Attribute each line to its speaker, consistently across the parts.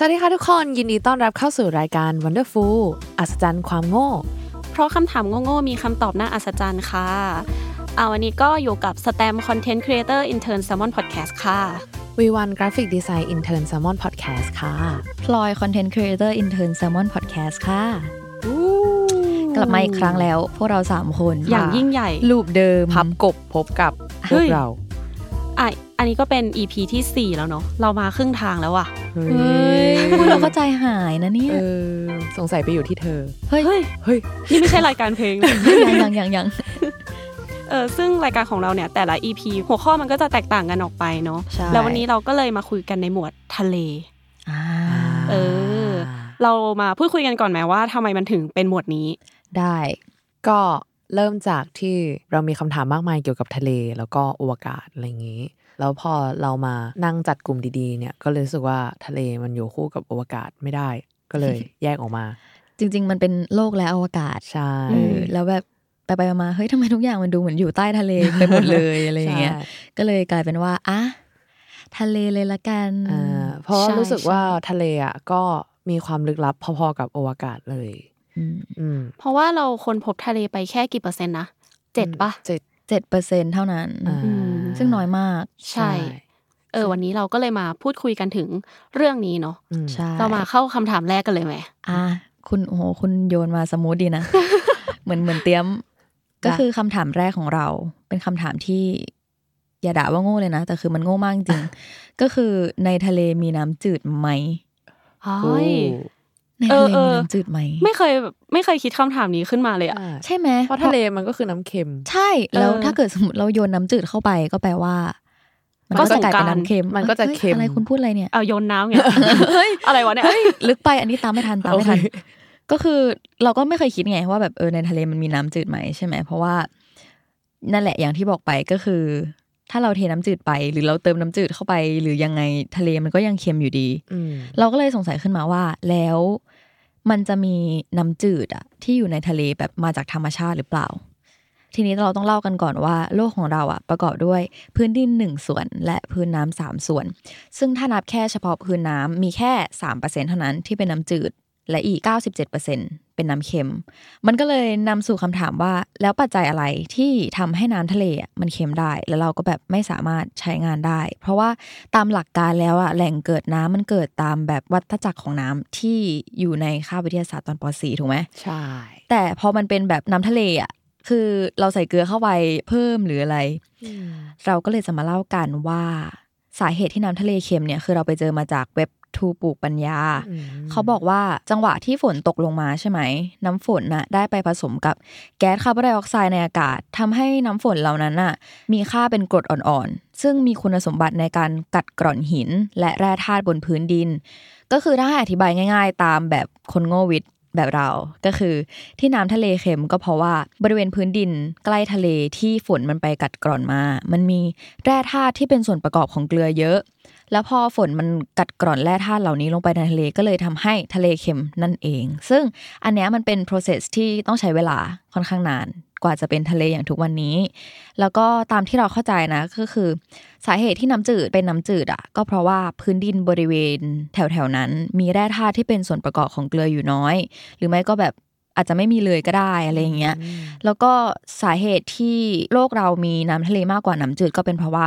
Speaker 1: สวัสดีค่ะทุกคนยินดีต้อนรับเข้าสู่รายการ Wonderful อัศจรรย์ความโง่
Speaker 2: เพราะคำถามโง่ๆมีคำตอบน่าอัศจรรย์ค่ะเอาวันนี้ก็อยู่กับ STEM Content Creator Intern Salmon Podcast ค่ะ
Speaker 1: วีวัน graphic design intern Salmon Podcast ค่ะ
Speaker 3: พลอย content creator intern Salmon Podcast ค่ะกลับมาอีกครั้งแล้ว พวกเราสามคน
Speaker 2: อย่างยิ่งใหญ่
Speaker 3: รูปเดิม
Speaker 1: พับกบพบกับพ
Speaker 2: เฮ้
Speaker 1: วก
Speaker 2: ย
Speaker 1: เรา
Speaker 2: อะอันนี้ก็เป็น EP ที่ 4 แล้วเนาะเรามาครึ่งทางแล้วอะ
Speaker 1: เฮ้
Speaker 3: เฮ้ยพูดเราก็ใจหายนะเนี่ย
Speaker 1: เออสงสัยไปอยู่ที่เธอ
Speaker 3: เฮ้ย
Speaker 2: เฮ้ย
Speaker 1: เฮ้ย
Speaker 2: นี่ไม่ใช่รายการเพลงนะ
Speaker 3: ยังยังยังยัง
Speaker 2: เออซึ่งรายการของเราเนี่ยแต่ละ EP หัวข้อมันก็จะแตกต่างกันออกไปเนาะ
Speaker 3: ใช่
Speaker 2: แล้ววันนี้เราก็เลยมาคุยกันในหมวดทะเล
Speaker 3: อ่า
Speaker 2: เออ เรามาพูดคุยกันก่อนไหมว่าทำไมมันถึงเป็นหมวดนี้
Speaker 3: ได้
Speaker 1: ก็ เริ่มจากที่เรามีคำถามมากมายเกี่ยวกับทะเล แล้วก็อวกาศอะไรอย่างนี้ แล้วพอเรามานั่งจัดกลุ่มดีๆเนี่ยก็เลยรู้สึกว่าทะเลมันอยู่คู่กับอวกาศไม่ได้ ก็เลยแยกออกมา
Speaker 3: จริง ๆ มันเป็นโลกและอวกาศ
Speaker 1: ใช่
Speaker 3: เออแล้วแบบไปไปๆมาๆเฮ้ยทำไมทุกอย่างมันดูเหมือนอยู่ใต้ทะเลไปหมดเลยอะไรอย่างเงี้ย
Speaker 1: ใช่
Speaker 3: ก็เลยกลายเป็นว่าอะทะเลเลยละกัน
Speaker 1: อ่าเพราะว่า
Speaker 2: ใช่
Speaker 1: รู้สึกว่า
Speaker 2: ใช่
Speaker 1: ทะเลอะก็มีความลึกลับพอๆกับอวกาศเลย
Speaker 3: อืม
Speaker 1: อืม
Speaker 2: เพราะว่าเราค้นพบทะเลไปแค่กี่เปอร์เซ็นต์นะเจ็ดปะ
Speaker 1: เจ็ด
Speaker 3: เจ็ดเปอร์เซ็นเท่านั้น
Speaker 1: อ่า
Speaker 2: อืม
Speaker 3: ซึ่งน้อยมาก
Speaker 2: ใช่ เออ วันนี้เราก็เลยมาพูดคุยกันถึงเรื่องนี้เนาะ
Speaker 1: อืม
Speaker 3: ใช่
Speaker 2: เรามาเข้าคำถามแรกกันเลยไหม
Speaker 3: อะคุณโอ้โหคุณโยนมาสมูทดีนะ เหมือนเหมือนเตรียม ก็คือคำถามแรกของเรา เป็นคำถามที่ อย่าด่าว่าโง่เลยนะ แต่คือมันโง่มากจริง ก็คือในทะเลมีน้ำจืดไหม
Speaker 2: เฮ้ย
Speaker 3: ในทะเล
Speaker 2: เออเอ
Speaker 3: มี
Speaker 2: อ
Speaker 3: น้ำจืดไหม
Speaker 2: ไม่เคยไม่เคยคิดคำถามนี้ขึ้นมาเลยอะ
Speaker 1: อ่า
Speaker 3: ใช่ไหม
Speaker 1: เพราะทะเลมันก็คือน้ำเค็ม
Speaker 3: ใช่แล้ว
Speaker 2: เออ
Speaker 3: ถ้าเกิดสมมติเราโยนน้ำจืดเข้าไปก็แปลว่ามัน
Speaker 2: ก็
Speaker 3: ก็จะกลายเป็น
Speaker 2: สงกรานต์
Speaker 3: น้ำเค็ม
Speaker 1: มันก็จะ
Speaker 3: อ้ย
Speaker 1: เค็ม
Speaker 3: อะไรคุณพูดอะไรเนี่ย
Speaker 2: เอาโยนน้ำไงอะไรวะเนี่ย
Speaker 3: เฮ้ยลึกไปอันนี้ตามไม่ทันตามไม่ทัน
Speaker 1: โอเค
Speaker 3: ก็คือเราก็ไม่เคยคิดไงว่าแบบเออในทะเลมันมีน้ำจืดไหมใช่ไหมเพราะว่า นั่นแหละอย่างที่บอกไปก็คือ ถ้าเราเทน้ำจืดไป หรือเราเติมน้ำจืดเข้าไป หรือยังไงทะเลมันก็ยังเค็มอยู่ดี
Speaker 1: อืม
Speaker 3: เราก็เลยสงสัยขึ้นมาว่า แล้ว มันจะมีน้ำจืดอะที่อยู่ในทะเลแบบมาจากธรรมชาติหรือเปล่า ทีนี้เราต้องเล่ากันก่อนว่าโลกของเราอะประกอบด้วยพื้นดินหนึ่งส่วนและพื้นน้ำสามส่วน ซึ่งถ้านับแค่เฉพาะพื้นน้ำมีแค่สามเปอร์เซ็นเท่านั้นที่เป็นน้ำจืดและอีกเก้าสิบเจ็ด เปอร์เซ็นเป็นน้ำเค็ม มันก็เลยนำสู่คำถามว่า แล้วปัจจัยอะไรที่ทำให้น้ำทะเลอะมันเค็มได้ แล้วเราก็แบบไม่สามารถใช้งานได้ เพราะว่าตามหลักการแล้วอะแหล่งเกิดน้ำมันเกิดตามแบบวัฏจักรของน้ำที่อยู่ในคาบวิทยาศาสตร์ตอนป .4 ถูกไหม
Speaker 1: ใช่
Speaker 3: แต่พอมันเป็นแบบน้ำทะเลอะคือเราใส่เกลือเข้าไปเพิ่มหรืออะไร เราก็เลยจะมาเล่ากันว่าสาเหตุที่น้ำทะเลเค็มเนี่ยคือเราไปเจอมาจากเว็บ ทูปลูกปัญญา
Speaker 1: อืม
Speaker 3: เขาบอกว่าจังหวะที่ฝนตกลงมาใช่ไหม น้ำฝนน่ะได้ไปผสมกับแก๊สคาร์บอนไดออกไซด์ในอากาศทำให้น้ำฝนเหล่านั้นน่ะมีค่าเป็นกรดอ่อนๆ ซึ่งมีคุณสมบัติในการกัดกร่อนหิน และแร่ธาตุบนพื้นดิน ก็คือถ้าให้อธิบายง่าย ๆ ตามแบบคนโง่วิทย์แบบเรา ก็คือที่น้ำทะเลเค็มก็เพราะว่าบริเวณพื้นดินใกล้ทะเลที่ฝนมันไปกัดกร่อนมา มันมีแร่ธาตุที่เป็นส่วนประกอบของเกลือเยอะ แล้วพอฝนมันกัดกร่อนแร่ธาตุเหล่านี้ลงไปในทะเลก็เลยทำให้ทะเลเค็มนั่นเอง ซึ่งอันเนี้ยมันเป็น process ที่ต้องใช้เวลาค่อนข้างนาน กว่าจะเป็นทะเลอย่างทุกวันนี้ แล้วก็ตามที่เราเข้าใจนะก็คือ สาเหตุที่น้ำจืดเป็นน้ำจืดอะ ก็เพราะว่าพื้นดินบริเวณแถวๆนั้น มีแร่ธาตุที่เป็นส่วนประกอบของเกลืออยู่น้อย หรือไม่ก็แบบอาจจะไม่มีเลยก็ได้อะไรอย่างเงี้ย แล้วก็สาเหตุที่โลกเรามีน้ำทะเลมากกว่าน้ำจืดก็เป็นเพราะว่า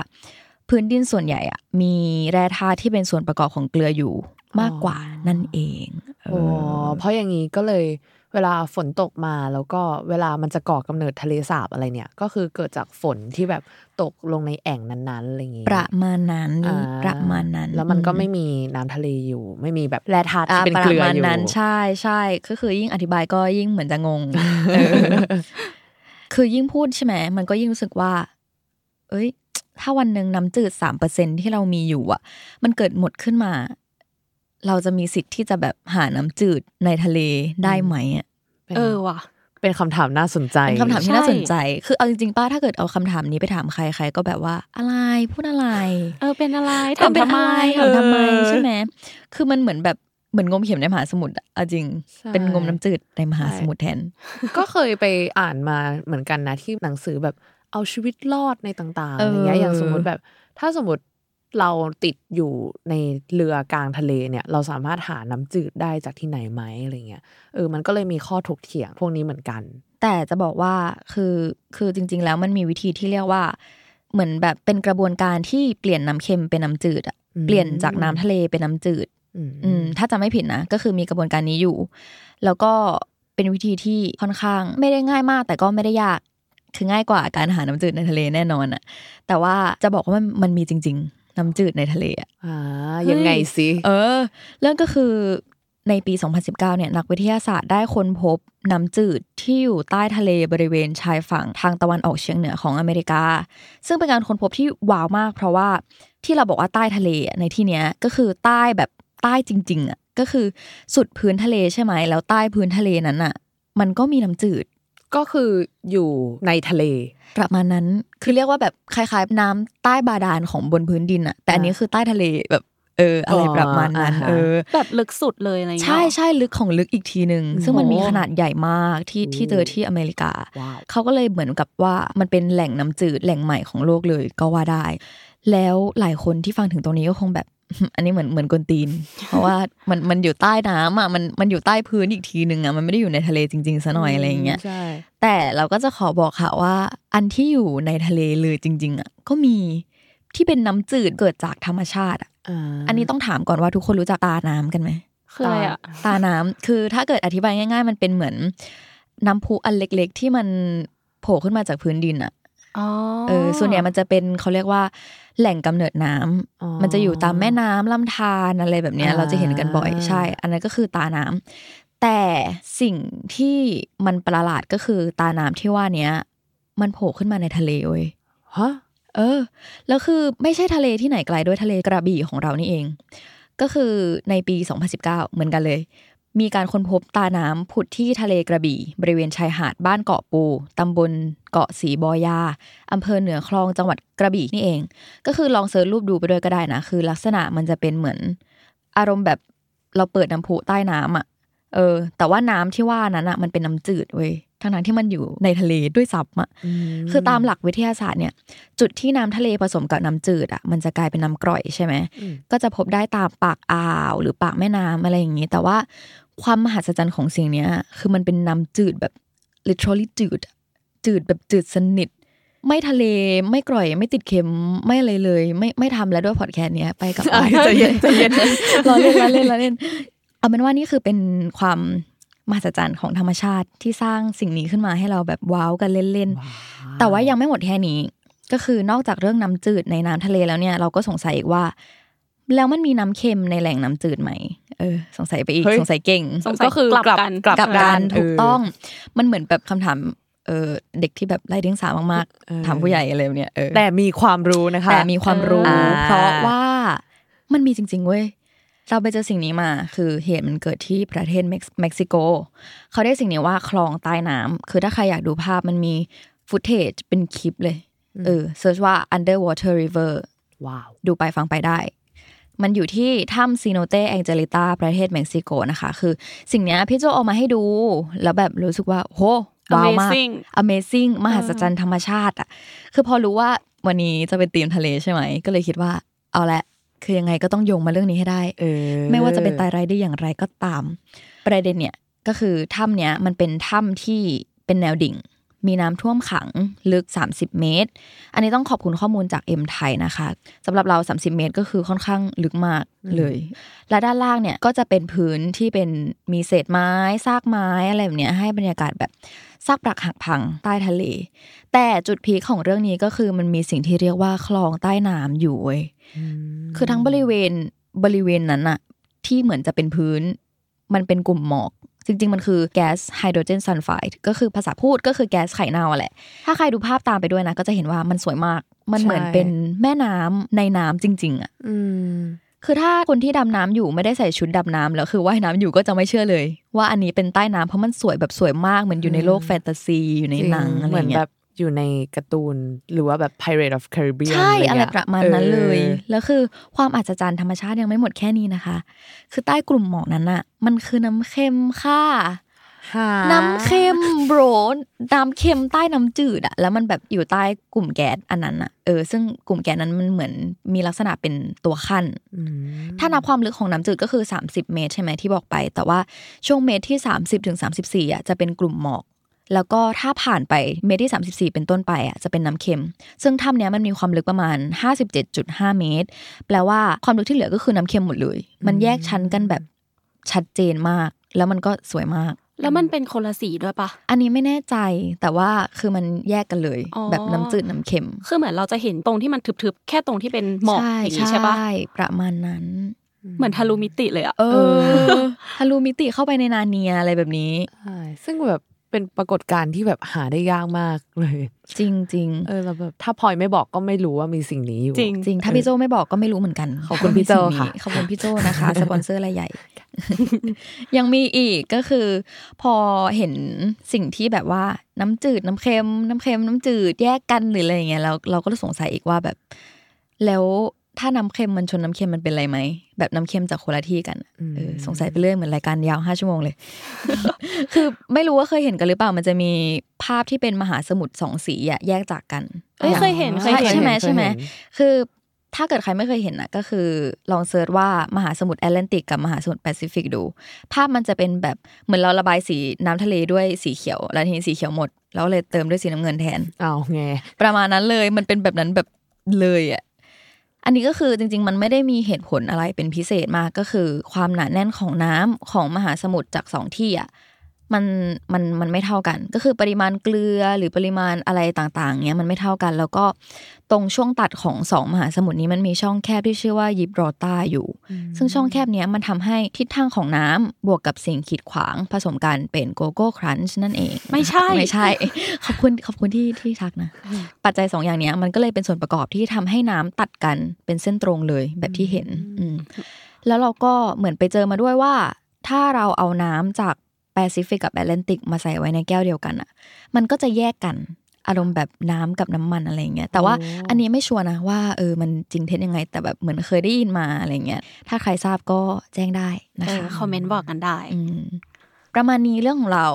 Speaker 3: พื้นดินส่วนใหญ่อะมีแร่ธาตุที่เป็นส่วนประกอบของเกลืออยู่มากกว่านั่นเองเอ
Speaker 1: อ๋อ
Speaker 3: อ
Speaker 1: เพราะอย่างนี้ก็เลยเวลาฝนตกมาแล้วก็เวลามันจะก่อกำเนิดทะเลสาบอะไรเนี่ย ก็คือเกิดจากฝนที่แบบตกลงในแอ่งนั้นๆอะไรอย่างงี้
Speaker 3: ประมาณนั้น
Speaker 1: อ่า
Speaker 3: ประมาณนั้น
Speaker 1: แล้วมันก็
Speaker 3: อื
Speaker 1: ไม่มีน้ำทะเลอยู่ ไม่มีแบบแร่ธาตุ
Speaker 3: อ่า
Speaker 1: ที่เป็น
Speaker 3: ประ
Speaker 1: เกลือ
Speaker 3: มาณ
Speaker 1: อยู่
Speaker 3: นั้นใช่ใช่ก็คือยิ่งอธิบายก็ยิ่งเหมือนจะงงเออคือยิ่งพูดใช่ไหมมันก็ยิ่งรู้สึกว่า เอ้ย ถ้าวันหนึ่งน้ำจืดสามเปอร์เซ็นที่เรามีอยู่อะมันเกิดหมดขึ้นมา เราจะมีสิทธิ์ที่จะแบบหาน้ำจืดในทะเลได้ไหมอะ
Speaker 1: เป็น
Speaker 2: เออว่ะ
Speaker 1: เป็นคำถามน่าสนใจ
Speaker 3: เป็นคำถามที่น่า
Speaker 2: ใช่
Speaker 3: สนใจ คือเอาจริงๆป้าถ้าเกิดเอาคำถามนี้ไปถามใครใครก็แบบว่าอะไรพูดอะไร
Speaker 2: เออเป็นอะไร
Speaker 3: ถามทำไมถามทำไม
Speaker 1: เออ
Speaker 3: ใช่ไหมคือมันเหมือนแบบเหมือนงมเข็มในมหาสมุทรอะเอาจริง
Speaker 1: ใช่
Speaker 3: เป็นงมน้ำจืดในมหาสมุทรแทน
Speaker 1: ก็เคยไปอ่านมาเหมือนกันนะที่หนังสือแบบ เอาชีวิตรอดในต่างๆ
Speaker 3: เอ
Speaker 1: อะ
Speaker 3: อ
Speaker 1: ไรเงี้ยอย่างสมมุติแบบ ถ้าสมมติเราติดอยู่ในเรือกลางทะเลเนี่ย เราสามารถหาน้ำจืดได้จากที่ไหนไหมอะไรเงี้ยเออมันก็เลยมีข้อถกเถียงพวกนี้เหมือนกัน
Speaker 3: แต่จะบอกว่าคือคือจริง ๆ แล้วมันมีวิธีที่เรียกว่า เหมือนแบบเป็นกระบวนการที่เปลี่ยนน้ำเค็มเป็นน้ำจืดอะ
Speaker 1: อืม
Speaker 3: เปลี่ยนจากน้ำทะเลเป็นน้ำจืด
Speaker 1: อืม
Speaker 3: อืมถ้าจะไม่ผิดนะก็คือมีกระบวนการนี้อยู่ แล้วก็เป็นวิธีที่ค่อนข้างไม่ได้ง่ายมาก แต่ก็ไม่ได้ยาก คือง่ายกว่าการหาน้ำจืดในทะเลแน่นอนอะแต่ว่าจะบอกว่ามันมันมีจริง ๆ น้ำจืดในทะเลอะ
Speaker 1: อ่ายังไงสิ
Speaker 3: เออ เรื่องก็คือในปี 2019 เนี่ยนักวิทยาศาสตร์ได้ค้นพบน้ำจืดที่อยู่ใต้ทะเลบริเวณชายฝั่งทางตะวันออกเฉียงเหนือของอเมริกา ซึ่งเป็นการค้นพบที่ว้าวมาก เพราะว่าที่เราบอกว่าใต้ทะเลอะในที่เนี้ยก็คือใต้แบบใต้จริงๆอะก็คือสุดพื้นทะเลใช่ไหมแล้วใต้พื้นทะเลนั้นอะ มันก็มีน้ำจืด
Speaker 1: ก็คืออยู่ในทะเล
Speaker 3: ประมาณนั้นคือเรียกว่าแบบคล้ายๆ น้ำใต้บาดาลของบนพื้นดินอะแต่อันนี้คือใต้ทะเลแบบเอออะไรประมาณนั้น
Speaker 1: อ๋ออ่าฮะ
Speaker 3: เออ
Speaker 2: แบบลึกสุดเลยอะไรเงี้ย
Speaker 3: ใช่ใช่ลึกของลึกอีกทีหนึ่งซึ่งมันมี
Speaker 1: โอ้
Speaker 3: ขนาดใหญ่มากที่
Speaker 1: โอ้
Speaker 3: ที่เจอที่อเมริกา
Speaker 1: ว้าว
Speaker 3: เขาก็เลยเหมือนกับว่ามันเป็นแหล่งน้ำจืดแหล่งใหม่ของโลกเลยก็ว่าได้ แล้วหลายคนที่ฟังถึงตรงนี้ก็คงแบบ อันนี้เหมือนเหมือนกวนตีน เพราะว่ามันมันอยู่ใต้น้ำอะมันมันอยู่ใต้พื้นอีกทีหนึ่งอะมันไม่ได้อยู่ในทะเลจริงๆซะหน่อยอะไรอย่างเงี้ย
Speaker 1: ใช่
Speaker 3: แต่เราก็จะขอบอกค่ะว่า อันที่อยู่ในทะเลเลยจริง ๆอะก็มีที่เป็นน้ำจืดเกิดจากธรรมชาติอะาอันนี้ต้องถามก่อนว่าทุกคนรู้จักตาน้ำกันไหม
Speaker 2: คืออะไรอะ
Speaker 3: ตาน้ำคือถ้าเกิดอธิบายง่าย ๆ มันเป็นเหมือนน้ำพุอันเล็ก ๆ ที่มันโผล่ขึ้นมาจากพื้นดินอะ
Speaker 2: อ๋อ
Speaker 3: เออส่วนใหญ่มันจะเป็นเขาเรียกว่า แหล่งกำเนิดน้ำ
Speaker 1: อ๋อ
Speaker 3: มันจะอยู่ตามแม่น้ำลำธารอะไรแบบเนี้ย
Speaker 1: อ่า
Speaker 3: เราจะเห็นกันบ่อยใช่ อันนั้นก็คือตาน้ำแต่สิ่งที่มันประหลาดก็คือตาน้ำที่ว่าเนี้ย มันโผล่ขึ้นมาในทะเลเว้ย
Speaker 1: ฮะ
Speaker 3: เออ แล้วคือไม่ใช่ทะเลที่ไหนไกลด้วยทะเลกระบี่ของเรานี่เอง ก็คือในปี 2019 เหมือนกันเลย มีการค้นพบตาน้ำผุดที่ทะเลกระบี่ บริเวณชายหาดบ้านเกาะปู ตำบลเกาะสีบอยา อำเภอเหนือคลองจังหวัดกระบี่นี่เอง ก็คือลองเซิร์ชรูปดูไปด้วยก็ได้นะ คือลักษณะมันจะเป็นเหมือน อารมณ์แบบเราเปิดน้ำพุใต้น้ำอะ เออ แต่ว่าน้ำที่ว่านั้นอะมันเป็นน้ำจืดเว้ยทั้งนั้นที่มันอยู่ในทะเลด้วยซ้ำอะ คือตามหลักวิทยาศาสตร์เนี่ย จุดที่น้ำทะเลผสมกับน้ำจืดอะ มันจะกลายเป็นน้ำกร่อยใช่ไหม
Speaker 1: อืม
Speaker 3: ก็จะพบได้ตามปากอ่าว หรือปากแม่น้ำอะไรอย่างนี้ แต่ว่า ความมหัศจรรย์ของสิ่งเนี้ย คือมันเป็นน้ำจืดแบบ literally จืดอะจืดแบบจืดสนิท ไม่ทะเลไม่กร่อย ไม่ติดเค็มไม่อะไรเลย ไม่ไม่ทำแล้วด้วยพอดแคสต์เนี้ยไปกับ
Speaker 1: ใจเย็นใจเย็น
Speaker 3: ล้อเล่นล้อเล่นล้อเล่นเอาเป็นว่านี่คือเป็นความมหัศจรรย์ของธรรมชาติที่สร้างสิ่งนี้ขึ้นมาให้เราแบบว้าวกันเล่นๆ แต่ว่ายังไม่หมดแค่นี้ ก็คือนอกจากเรื่องน้ำจืดในน้ำทะเลแล้วเนี่ยเราก็สงสัยอีกว่า แล้วมันมีน้ำเค็มในแหล่งน้ำจืดไหม เออสงสัยไปอีก
Speaker 1: เฮ้ย
Speaker 3: สงสัยเก่ง
Speaker 2: สงสัย
Speaker 1: ก็คือก
Speaker 2: ลับ
Speaker 1: กลับ
Speaker 2: กัน
Speaker 1: กลับ
Speaker 3: กลับ
Speaker 1: กั
Speaker 3: กัน
Speaker 1: น
Speaker 3: ถูก
Speaker 1: เต้
Speaker 3: อง มันเหมือนแบบคำถามเออเด็กที่แบบไร้เดียงสามาก
Speaker 1: เออ
Speaker 3: ๆถามผู้ใหญ่อะไรแบบเนี่ยเออ
Speaker 1: แต่มีความรู้นะคะ
Speaker 3: แต่มีความรู้
Speaker 1: อ่า
Speaker 3: เพราะว่ามันมีจริง ๆ เว้ยเราไปเจอสิ่งนี้มา คือเหตุมันเกิดที่ประเทศเม็กเม็กซิโก เขาได้สิ่งนี้ว่าคลองใต้น้ำคือถ้าใครอยากดูภาพมันมีfootage เป็นคลิปเลย เออ search ว่า underwater river
Speaker 1: ว้าว
Speaker 3: ดูไปฟังไปได้ มันอยู่ที่ถ้ำซีโนเตแองเจลิตาประเทศเม็กซิโกนะคะ คือสิ่งเนี้ยพี่โจเอามาให้ดู แล้วแบบรู้สึกว่าโหว้าวมาก
Speaker 2: Amazing
Speaker 3: Amazing มหัศจรรย์ธรรมชาติอะคือพอรู้ว่าวันนี้จะเป็นธีมทะเลใช่ไหม ก็เลยคิดว่าเอาละคือยังไงก็ต้องโยงมาเรื่องนี้ให้ได้
Speaker 1: เออ
Speaker 3: ไม่ว่าจะเป็นตายร้ายดีอย่างไรก็ตาม ประเด็นเนี่ยก็คือถ้ำเนี้ยมันเป็นถ้ำที่เป็นแนวดิ่ง มีน้ำท่วมขังลึก 30 เมตร อันนี้ต้องขอบคุณข้อมูลจากเอ็มไทยนะคะสำหรับเรา 30 เมตรก็คือค่อนข้างลึกมากเลย และด้านล่างเนี่ยก็จะเป็นพื้นที่เป็นมีเศษไม้ซากไม้อะไรแบบเนี้ยให้บรรยากาศแบบซากปรักหักพังใต้ทะเล แต่จุดพีคของเรื่องนี้ก็คือมันมีสิ่งที่เรียกว่าคลองใต้น้ำอยู่เว้ยคือทั้งบริเวณบริเวณนั้นอะที่เหมือนจะเป็นพื้น มันเป็นกลุ่มหมอก จริง ๆ มันคือแก๊สไฮโดรเจนซัลไฟด์ก็คือภาษาพูดก็คือแก๊สไข่เน่าอะแหละ ถ้าใครดูภาพตามไปด้วยนะก็จะเห็นว่ามันสวยมาก มันเหมือนเป็นแม่น้ำในน้ำจริง ๆอะ
Speaker 1: อืม
Speaker 3: คือถ้าคนที่ดำน้ำอยู่ไม่ได้ใส่ชุดดำน้ำแล้วคือว่ายน้ำอยู่ก็จะไม่เชื่อเลย ว่าอันนี้เป็นใต้น้ำเพราะมันสวยแบบสวยมากเหมือนอยู่ในโลกแฟนตาซีอยู่ในหนังอะไร
Speaker 1: เหมือน
Speaker 3: เงี้
Speaker 1: แบ
Speaker 3: ย
Speaker 1: บ อยู่ในการ์ตูนหรือว่าแบบ Pirate of Caribbean
Speaker 3: ใช่ อะไร
Speaker 1: เงี้ย
Speaker 3: ประมาณนั้นเลย
Speaker 1: ออ
Speaker 3: แล้วคือความอัศจรรย์ธรรมชาติยังไม่หมดแค่นี้นะคะ คือใต้กลุ่มหมอกนั้นอะมันคือน้ำเค็มค่ะ
Speaker 1: หา
Speaker 3: น้ำเค็มโบรน้ำเค็มใต้น้ำจืดอะแล้วมันแบบอยู่ใต้กลุ่มแก๊สอันนั้นอะเออซึ่งกลุ่มแก๊สนั้นมันเหมือนมีลักษณะเป็นตัวขั้น
Speaker 1: อืม
Speaker 3: ถ้านับความลึกของน้ำจืดก็คือ 30 เมตรใช่ไหมที่บอกไป แต่ว่าช่วงเมตรที่ 30ถึง34อะจะเป็นกลุ่มหมอก แล้วก็ถ้าผ่านไปเมตรที่ 34 เป็นต้นไปอะจะเป็นน้ำเค็ม ซึ่งถ้ำเนี้ยมันมีความลึกประมาณ 57.5 เมตร แปลว่าความลึกที่เหลือก็คือน้ำเค็มหมดเลย มันแยกชั้นกันแบบชัดเจนมาก แล้วมันก็สวยมาก
Speaker 2: แล้วมันเป็นคนละสีด้วยปะ
Speaker 3: อันนี้ไม่แน่ใจแต่ว่าคือมันแยกกันเลย
Speaker 2: อ๋อ
Speaker 3: แบบน้ำจืดน้ำเค็ม
Speaker 2: คือเหมือนเราจะเห็นตรงที่มันทึบๆแค่ตรงที่เป็นหมอก
Speaker 3: ใช่
Speaker 2: อย่างนี้ใช่ปะ
Speaker 3: ประมาณนั้น
Speaker 2: เหมือนทะลุมิติเลยอะ
Speaker 3: เออทะลุมิติเข้าไปในนาเนียอะไรแบบนี้
Speaker 1: ใช่ซึ่งแบบ เป็นปรากฏการณ์ที่แบบหาได้ยากมากเลย
Speaker 3: จริงจริง
Speaker 1: เออแล้วแบบถ้าพลอยไม่บอกก็ไม่รู้ว่ามีสิ่งนี้อยู่
Speaker 2: จริง
Speaker 3: จริงถ้าพี่โจไม่บอกก็ไม่รู้เหมือนกัน
Speaker 1: ขอบคุณพี่โจ้ค่ะ
Speaker 3: ขอบคุณพี่โจนะคะสปอนเซอร์รายใหญ่ ยังมีอีกก็คือ พอเห็นสิ่งที่แบบว่าน้ำจืดน้ำเค็มน้ำเค็มน้ำจืดแยกกันหรืออะไรอย่างเงี้ยแล้วเราก็สงสัยอีกว่าแบบ แล้ว ถ้าน้ำเค็มมันชนน้ำเค็มมันเป็นอะไรไหมแบบน้ำเค็มจากคนละที่กันอะเออสงสัยไปเรื่อยเหมือนรายการยาวห้าชั่วโมงเลย คือไม่รู้ว่าเคยเห็นกันหรือเปล่ามันจะมีภาพที่เป็นมหาสมุทรสองสีอะแยกจากกัน
Speaker 2: เอ้ยเคยเห็นเคยเห็น
Speaker 3: ใช่ไหม
Speaker 1: เคยเห็น
Speaker 3: ใช่ไหม
Speaker 1: เคยเห็น
Speaker 3: คือถ้าเกิดใครไม่เคยเห็นนะก็คือลอง search ว่ามหาสมุทรแอตแลนติกกับมหาสมุทรแปซิฟิกดู ภาพมันจะเป็นแบบเหมือนเราระบายสีน้ำทะเลด้วยสีเขียว แล้วทีนี้สีเขียวหมด แล้วเลยเติมด้วยสีน้ำเงินแทน
Speaker 1: เอาไง
Speaker 3: ประมาณนั้นเลยมันเป็นแบบนั้นแบบเลยอะ อันนี้ก็คือจริง ๆ มันไม่ได้มีเหตุผลอะไรเป็นพิเศษมากก็คือ ความหนาแน่นของน้ำของมหาสมุทรจากสองที่อะ มันมันมันไม่เท่ากัน ก็คือปริมาณเกลือหรือปริมาณอะไรต่างๆเนี้ยมันไม่เท่ากัน แล้วก็ตรงช่วงตัดของสองมหาสมุทรนี้มันมีช่องแคบที่ชื่อว่ายิบรอตาอยู่ ซึ่งช่องแคบเนี้ยมันทำให้ทิศทางของน้ำบวกกับสิ่งขีดขวางผสมกันเป็นโกโก้ครันช์นั่นเอง
Speaker 2: ไม่ใช่
Speaker 3: ไม่ใช่ ขอบคุณขอบคุณที่ที่ทักนะ ปัจจัยสองอย่างเนี้ยมันก็เลยเป็นส่วนประกอบที่ทำให้น้ำตัดกันเป็นเส้นตรงเลยแบบที่เห็น อืมแล้วเราก็เหมือนไปเจอมาด้วยว่า ถ้าเราเอาน้ำจากแป ซิฟิกกับแอตแลนติกมาใส่ไว้ในแก้วเดียวกันอะมันก็จะแยกกันอารมณ์แบบน้ำกับน้ำมันอะไรเงี้ย แต่ว่า
Speaker 1: โอ้
Speaker 3: อันนี้ไม่ชัวร์นะว่าเออมันจริงเท็จยังไง แต่แบบเหมือนเคยได้ยินมาอะไรเงี้ย ถ้าใครทราบก็แจ้งได้นะ
Speaker 2: เออ
Speaker 3: คะ
Speaker 2: คอมเมนต์บอกกันได้
Speaker 3: อืมประมาณนี้เรื่องของเรา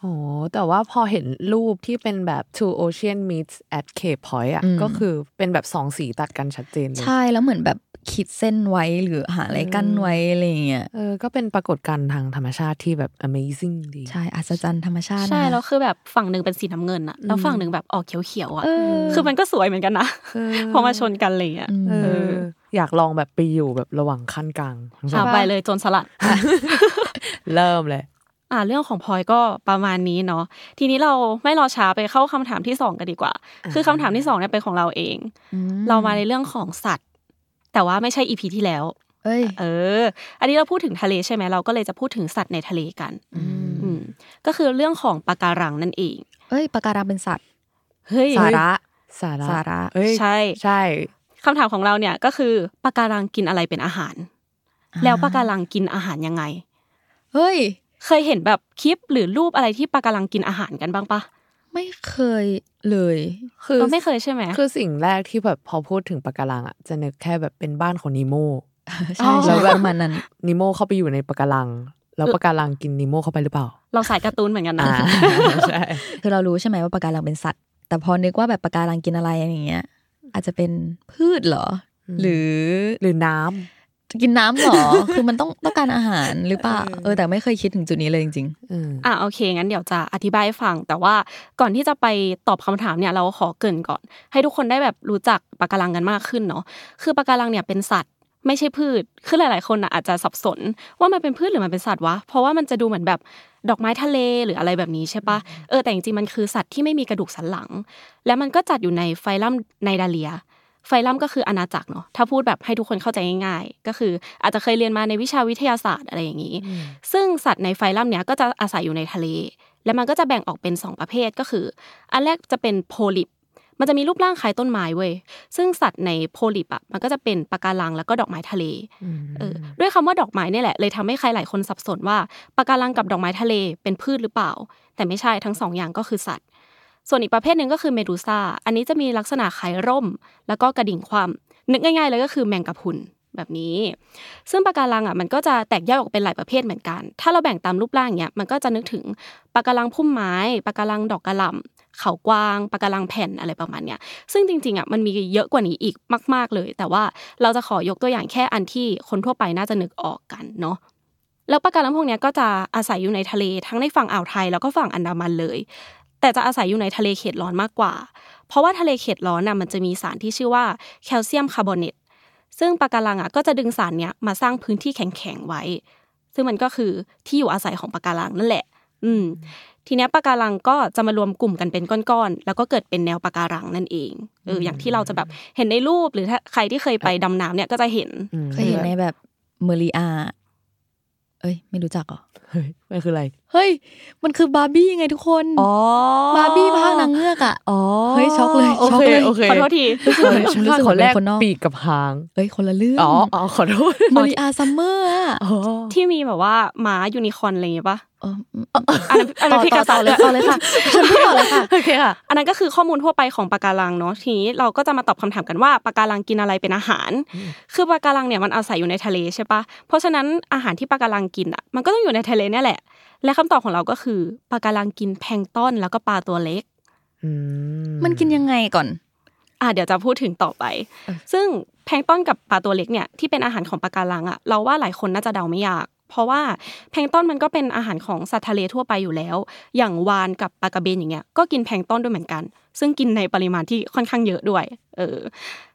Speaker 1: โอ้แต่ว่าพอเห็นรูปที่เป็นแบบ two ocean meets at Cape Point อะ
Speaker 3: อืม
Speaker 1: ก็คือเป็นแบบสองสีตัดกันชัดเจนเลย
Speaker 3: ใช่แล้วเหมือนแบบ ขีดเส้นไว้หรือหาอะไรกั้นไว้อะไรอย่างเงี้ย
Speaker 1: เออก็เป็นปรากฏการณ์ทางธรรมชาติที่แบบ amazing ดี
Speaker 3: ใช่อัศจรรย์ธรรมชาติ
Speaker 2: ใช่
Speaker 3: นะคะ
Speaker 2: แล้วคือแบบฝั่งหนึ่งเป็นสีน้ำเงินอะแล้วฝั่งหนึ่งแบบออกเขียวๆอะ
Speaker 3: เออ
Speaker 2: คือมันก็สวยเหมือนกันนะ
Speaker 1: เออ
Speaker 2: พอมาชนกันอะไรอย่างเลยอะ
Speaker 3: ม
Speaker 1: เอ
Speaker 2: เอ
Speaker 1: อ
Speaker 2: อ
Speaker 1: อยากลองแบบไปอยู่แบบระหว่างขั้นกลางทั้งสอ
Speaker 2: อ่างไปเลยโจนสลัด
Speaker 1: เริ่มเลย
Speaker 2: อ่าเรื่องของพลอยก็ประมาณนี้เนาะทีนี้เราไม่รอช้าไปเข้าคำถามที่สองกันดีกว่า คือคำถามที่สองเนี่ยเป็นของเราเอง
Speaker 3: อืม
Speaker 2: เรามาในเรื่องของสัตว์ แต่ว่าไม่ใช่อีพีที่แล้ว
Speaker 3: เอ้ย
Speaker 2: เออ อันนี้เราพูดถึงทะเลใช่ไหมเราก็เลยจะพูดถึงสัตว์ในทะเลกันอืมก็คือเรื่องของปะการังนั่นเอง
Speaker 3: เอ้ยปะการังเป็นสัตว์
Speaker 2: เฮ้ย
Speaker 3: สาระ
Speaker 1: สาระ
Speaker 3: สาระ
Speaker 1: เอ้ย
Speaker 2: ใช่
Speaker 1: ใช่
Speaker 2: คำถามของเราเนี่ยก็คือปะการังกินอะไรเป็นอาหาร แล้วปะการังกินอาหารยังไง
Speaker 3: เฮ้ย
Speaker 2: เคยเห็นแบบคลิปหรือรูปอะไรที่ปะการังกินอาหารกันบ้างปะ
Speaker 3: ไม่เคยเลย
Speaker 1: คือ
Speaker 2: เราไม่เคยใช่ไหม
Speaker 1: คือสิ่งแรกที่แบบพอพูดถึงปะการังอะจะนึกแค่แบบเป็นบ้านของนิโม
Speaker 3: ใช่
Speaker 1: แล้
Speaker 3: ใช่
Speaker 1: วแบบ
Speaker 3: ประมาณนั้น
Speaker 1: นิโมเข้าไปอยู่ในปะการังแล้วปะการังกินนิโมเข้าไปหรือเปล่า
Speaker 2: เราสายการ์ตูนเหมือนกันนะ
Speaker 1: อ่าใช่
Speaker 3: คือเรารู้ใช่ไหมว่าปะการังเป็นสัตว์ แต่พอนึกว่าแบบปะการังกินอะไรอะไรอย่างเงี้ย อาจจะเป็นพืชเหรอ หรือ
Speaker 1: หรือน้ำ
Speaker 3: กินน้ำเหรอ คือมันต้องต้องการอาหารหรือเปล่า เออแต่ไม่เคยคิดถึงจุดนี้เลยจริง
Speaker 1: อืม
Speaker 2: อะโอเคงั้นเดี๋ยวจะอธิบายให้ฟัง แต่ว่าก่อนที่จะไปตอบคำถามเนี่ยเราขอเกรินก่อน ให้ทุกคนได้แบบรู้จักปะการังกันมากขึ้นเนาะ คือปะการังเนี่ยเป็นสัตว์ไม่ใช่พืช คือหลายๆ คนน่ะอาจจะสับสน ว่ามันเป็นพืชหรือมันเป็นสัตว์วะ เพราะว่ามันจะดูเหมือนแบบดอกไม้ทะเลหรืออะไรแบบนี้ใช่ปะเออแต่จริงๆมันคือสัตว์ที่ไม่มีกระดูกสันหลัง และมันก็จัดอยู่ในไฟลัมไนดาเลีย ไฟลัมก็คืออาณาจักรเนาะถ้าพูดแบบให้ทุกคนเข้าใจง่ายๆ ก็คืออาจจะเคยเรียนมาในวิชาวิทยาศาสตร์อะไรอย่างนี้ ซึ่งสัตว์ในไฟลัมเนี้ยก็จะอาศัยอยู่ในทะเล และมันก็จะแบ่งออกเป็น 2 ประเภทก็คือ อันแรกจะเป็นโพลิป มันจะมีรูปร่างคล้ายต้นไม้เว้ยซึ่งสัตว์ในโพลิปอะมันก็จะเป็นปะการังแล้วก็ดอกไม้ทะเลเออด้วยคำว่าดอกไม้เนี่ยแหละเลยทำให้ใครหลายคนสับสนว่าปะการังกับดอกไม้ทะเลเป็นพืชหรือเปล่า แต่ไม่ใช่ทั้งสองอย่างก็คือสัตว์ ส่วนอีกประเภทหนึ่งก็คือเมดูซ่า อันนี้จะมีลักษณะคล้ายร่ม แล้วก็กระดิ่งความนึกง่ายๆเลยก็คือแมงกะพรุนแบบนี้ ซึ่งปะการังอะมันก็จะแตกแยกออกเป็นหลายประเภทเหมือนกัน ถ้าเราแบ่งตามรูปร่างเนี้ยมันก็จะนึกถึงปะการังพุ่มไม้ปะการังดอกกระหล่ำเขากวางปะการังแผ่นอะไรประมาณเนี้ย ซึ่งจริงๆอะมันมีเยอะกว่านี้อีกมาก ๆเลย แต่ว่าเราจะขอยกตัวอย่างแค่อันที่คนทั่วไปน่าจะนึกออกกันเนาะแล้วปะการังพวกเนี้ยก็จะอาศัยอยู่ในทะเลทั้งในฝั่งอ่าวไทยแล้วก็ฝั่งอันดามันเลย แต่จะอาศัยอยู่ในทะเลเขตร้อนมากกว่า เพราะว่าทะเลเขตร้อนน่ะมันจะมีสารที่ชื่อว่าแคลเซียมคาร์บอเนตซึ่งปะการังอะก็จะดึงสารเนี้ยมาสร้างพื้นที่แข็งๆไว้ ซึ่งมันก็คือที่อยู่อาศัยของปะการังนั่นแหละ อืม ทีเนี้ยปะการังก็จะมารวมกลุ่มกันเป็นก้อนๆแล้วก็เกิดเป็นแนวปะการังนั่นเองเอออย่างที่เราจะแบบเห็นในรูปหรือถ้าใครที่เคยไปดำน้ำเนี่ยก็จะเห็น
Speaker 3: ๆเคยเห็นในแบบเมอรีอา เอ้ย ไม่รู้จักเหรอ
Speaker 1: เฮ้ยมันคืออะไร
Speaker 3: เฮ้ย มันคือบาร์บี้ไงทุกคน
Speaker 1: อ๋อบา
Speaker 3: ร์บี้ภาคนางเงือกอะ
Speaker 1: อ๋อ
Speaker 3: เฮ้ยช็อกเลย
Speaker 1: โอ
Speaker 3: ช็อก
Speaker 1: เค
Speaker 3: เลย
Speaker 1: โอเค
Speaker 2: ขอโทษที
Speaker 3: รู้สึกเหมือน
Speaker 1: ฉัน
Speaker 3: รู้สึกเห
Speaker 1: ข
Speaker 3: มื
Speaker 1: อ
Speaker 3: อน
Speaker 1: แร
Speaker 3: เป็น
Speaker 1: ก
Speaker 3: คนนอก
Speaker 1: ปีกกับหาง
Speaker 3: เอ้ยคนละเรื่อง
Speaker 1: อ๋ออ๋อขอโทษ
Speaker 3: เมอรีอาซัมเมอร์อะ
Speaker 1: อ๋อ
Speaker 2: ที่มีแบบว่าหมายูนิคอร์นอะไรอย่างเงี้ยปะ
Speaker 3: เออ
Speaker 2: อันนั้นอันนั้นพี่กระ
Speaker 3: ต่
Speaker 2: สั
Speaker 3: อนเลยต่อเลยค่ะฉันพูดต่อเลย ค่ะ
Speaker 1: โอเคค่ะ
Speaker 2: อันนั้นก็คือข้อมูลทั่วไปของปะการังเนาะทีนี้เราก็จะมาตอบคำถามกันว่าปะการังกินอะไรเป็นอาหาร คือปะการังเนี่ยมันอาศัยอยู่ในทะเลใช่ปะเพราะฉะนั้นอาหารที่ปะการังกินอะมันก็ต้องอยู่ในทะเลเนี่ยแหละ และคำตอบของเราก็คือปะการังกินแพลงก์ต้นแล้วก็ปลาตัวเล็ก
Speaker 1: อื
Speaker 3: มันกินยังไงก่อน
Speaker 2: อะเดี๋ยวจะพูดถึงต่อไป ซึ่งแพลงก์ต้นกับปลาตัวเล็กเนี่ยที่เป็นอาหารของปะการังอะเราว่าหลายคนน่าจะเดาไม่ยาก เพราะว่าแพลงก์ตอนมันก็เป็นอาหารของสัตว์ทะเลทั่วไปอยู่แล้ว อย่างวาฬกับปลากระเบนอย่างเงี้ยก็กินแพลงก์ตอนด้วยเหมือนกัน ซึ่งกินในปริมาณที่ค่อนข้างเยอะด้วยเออ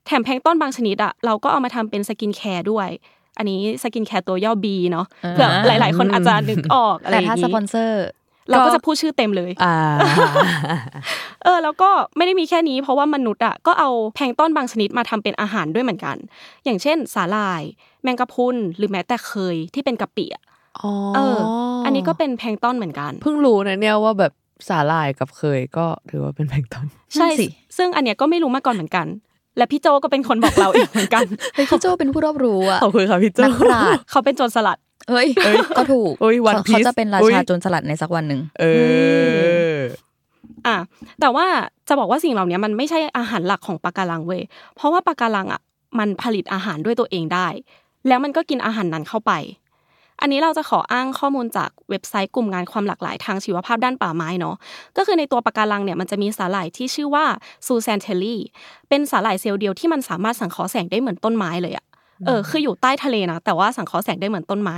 Speaker 2: แถมแพลงก์ตอนบางชนิดอะเราก็เอามาทำเป็น skincare ด้วยอันนี้ skincare ตัวย่อ B เนาะ
Speaker 3: อ่า
Speaker 2: เผื่อหลาย ๆ คนอาจจะนึกออกอะไร
Speaker 3: แต่
Speaker 2: อย่าง
Speaker 3: ถ้ามี
Speaker 2: ส
Speaker 3: ปอนเซอร์
Speaker 2: เราก็จะพูดชื่อเต็มเลย
Speaker 1: อ่า
Speaker 2: เออแล้วก็ไม่ได้มีแค่นี้ เพราะว่ามนุษย์อะก็เอาแพลงก์ตอนบางชนิดมาทำเป็นอาหารด้วยเหมือนกัน อย่างเช่น สาหร่ายแมงกะพรุนหรือแม้แต่เคยที่เป็นกะปิอะ
Speaker 1: อ๋อ
Speaker 2: เออ อันนี้ก็เป็นแพลงก์ต้นเหมือนกัน
Speaker 1: เพิ่งรู้นะเนี่ยว่าแบบสาหร่ายกับเคยก็ถือว่าเป็นแพลงก์ตอน
Speaker 2: ใช่
Speaker 3: นั่นสิ
Speaker 2: ซึ่งอันเนี้ยก็ไม่รู้มาก่อนเหมือนกัน และพี่โจก็เป็นคนบอกเราเองเหมือนกัน
Speaker 3: เฮ้ยพี่โจเป็นผู้รอบรู้อะ
Speaker 1: ขอบคุณค่ะพี่โจ
Speaker 3: นักปราชญ์
Speaker 2: เขาเป็นโจรสลัด
Speaker 3: เฮ้ยก็ถูก
Speaker 1: เอ้ย One
Speaker 3: เขา
Speaker 1: Piece
Speaker 3: เขาจะเป็นรา
Speaker 1: อุ๊ย
Speaker 3: ชาโจรสลัดในสักวันหนึ่ง
Speaker 1: เออ
Speaker 2: อะแต่ว่าจะบอกว่าสิ่งเหล่านี้มันไม่ใช่อาหารหลักของปะการังเว้ยเพราะว่าปะการังอะมันผลิตอาหารด้วยตัวเองได้ แล้วมันก็กินอาหารนั้นเข้าไป อันนี้เราจะขออ้างข้อมูลจากเว็บไซต์กลุ่มงานความหลากหลายทางชีวภาพด้านป่าไม้เนาะก็คือในตัวปะการังเนี่ยมันจะมีสาหร่ายที่ชื่อว่าซูแซนเทลลี่เป็นสาหร่ายเซลล์เดียวที่มันสามารถสังเคราะห์แสงได้เหมือนต้นไม้เลยอะเออคืออยู่ใต้ทะเลนะแต่ว่าสังเคราะห์แสงได้เหมือนต้นไม้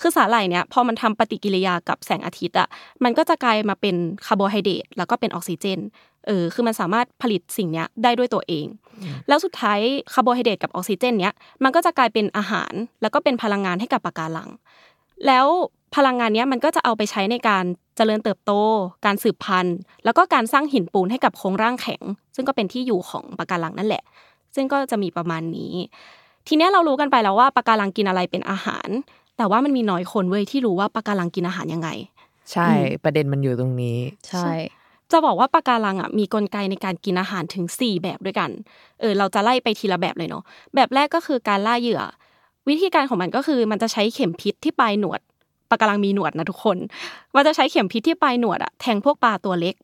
Speaker 2: คือสาหร่ายเนี่ยพอมันทำปฏิกิริยากับแสงอาทิตย์อะมันก็จะกลายมาเป็นคาร์โบไฮเดรตแล้วก็เป็นออกซิเจน เออคือมันสามารถผลิตสิ่งเนี้ยได้ด้วยตัวเอง แล้วสุดท้ายคาร์โบไฮเดรตกับออกซิเจนเนี้ยมันก็จะกลายเป็นอาหาร แล้วก็เป็นพลังงานให้กับปะการัง แล้วพลังงานเนี้ยมันก็จะเอาไปใช้ในการเจริญเติบโต การสืบพันธุ์ แล้วก็การสร้างหินปูนให้กับโครงร่างแข็ง ซึ่งก็เป็นที่อยู่ของปะการังนั่นแหละ ซึ่งก็จะมีประมาณนี้ ทีเนี้ยเรารู้กันไปแล้วว่าปะการังกินอะไรเป็นอาหาร แต่ว่ามันมีน้อยคนเว้ยที่รู้ว่าปะการังกินอาหารยังไง
Speaker 1: ใช่ ประเด็นมันอยู่ตรงนี้
Speaker 3: ใช่
Speaker 2: จะบอกว่าปะการังอะมีกลไกในการกินอาหารถึง 4 แบบด้วยกันเออเราจะไล่ไปทีละแบบเลยเนาะแบบแรกก็คือการล่าเหยื่อ วิธีการของมันก็คือมันจะใช้เข็มพิษที่ปลายหนวดปะการังมีหนวดนะทุกคน มันจะใช้เข็มพิษที่ปลายหนวดอะแทงพวกปลาตัวเล็ก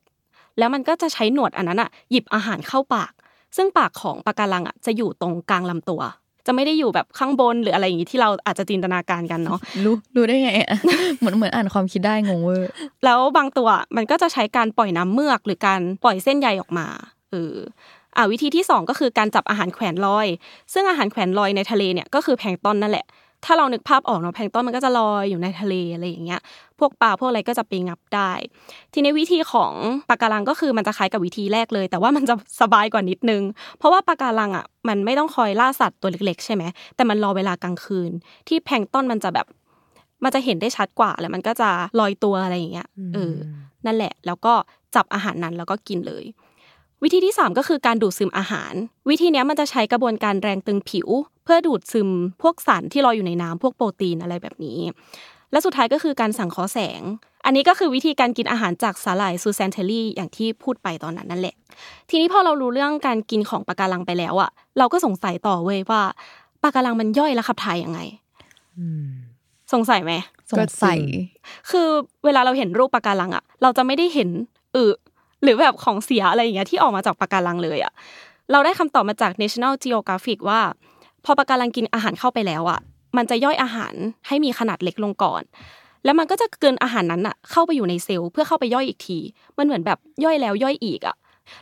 Speaker 2: แล้วมันก็จะใช้หนวดอันนั้นอะหยิบอาหารเข้าปาก ซึ่งปากของปะการังอะจะอยู่ตรงกลางลำตัว จะไม่ได้อยู่แบบข้างบนหรืออะไรอย่างนี้ที่เราอาจจะจินตนาการกันเนาะ
Speaker 3: รู้รู้ได้ไงอะเหมือนเหมือนอ่านความคิดได้งงเวอร์
Speaker 2: แล้วบางตัวมันก็จะใช้การปล่อยน้ำเมือกหรือการปล่อยเส้นใยออกมาเอออ่าวิธีที่สองก็คือการจับอาหารแขวนลอย ซึ่งอาหารแขวนลอยในทะเลเนี่ยก็คือแพลงก์ตอนนั่นแหละ ถ้าเรานึกภาพออกเนาะแพลงก์ตอนมันก็จะลอยอยู่ในทะเลอะไรอย่างเงี้ย พวกปลาพวกอะไรก็จะไปงับได้ ทีนี้วิธีของปะการังก็คือมันจะคล้ายกับวิธีแรกเลย แต่ว่ามันจะสบายกว่านิดนึง เพราะว่าปะการังอะมันไม่ต้องคอยล่าสัตว์ตัวเล็ก ๆ ใช่ไหมแต่มันรอเวลากลางคืน ที่แพลงก์ตอนมันจะแบบมันจะเห็นได้ชัดกว่าแล้วมันก็จะลอยตัวอะไรอย่างเงี้ยเออนั่นแหละ แล้วก็จับอาหารนั้นแล้วก็กินเลย วิธีที่ 3 ก็คือการดูดซึมอาหาร วิธีเนี้ยมันจะใช้กระบวนการแรงตึงผิว เพื่อดูดซึมพวกสารที่ลอยอยู่ในน้ำพวกโปรตีนอะไรแบบนี้ และสุดท้ายก็คือการสังเคราะห์แสง อันนี้ก็คือวิธีการกินอาหารจากสาหร่ายซูแซนเทลลี่อย่างที่พูดไปตอนนั้นนั่นแหละ ทีนี้พอเรารู้เรื่องการกินของปะการังไปแล้วอะเราก็สงสัยต่อเว้ยว่าปะการังมันย่อยและขับถ่ายยังไงสงสัยไหม
Speaker 3: สงสัย
Speaker 2: คือเวลาเราเห็นรูปปะการังอะเราจะไม่ได้เห็นอึหรือแบบของเสียอะไรอย่างเงี้ยที่ออกมาจากปะการังเลยอะเราได้คำตอบมาจาก National Geographic ว่า พอปะการังกินอาหารเข้าไปแล้วอะมันจะย่อยอาหารให้มีขนาดเล็กลงก่อน แล้วมันก็จะเกินอาหารนั้นอะเข้าไปอยู่ในเซลล์เพื่อเข้าไปย่อยอีกที มันเหมือนแบบย่อยแล้วย่อยอีกอะ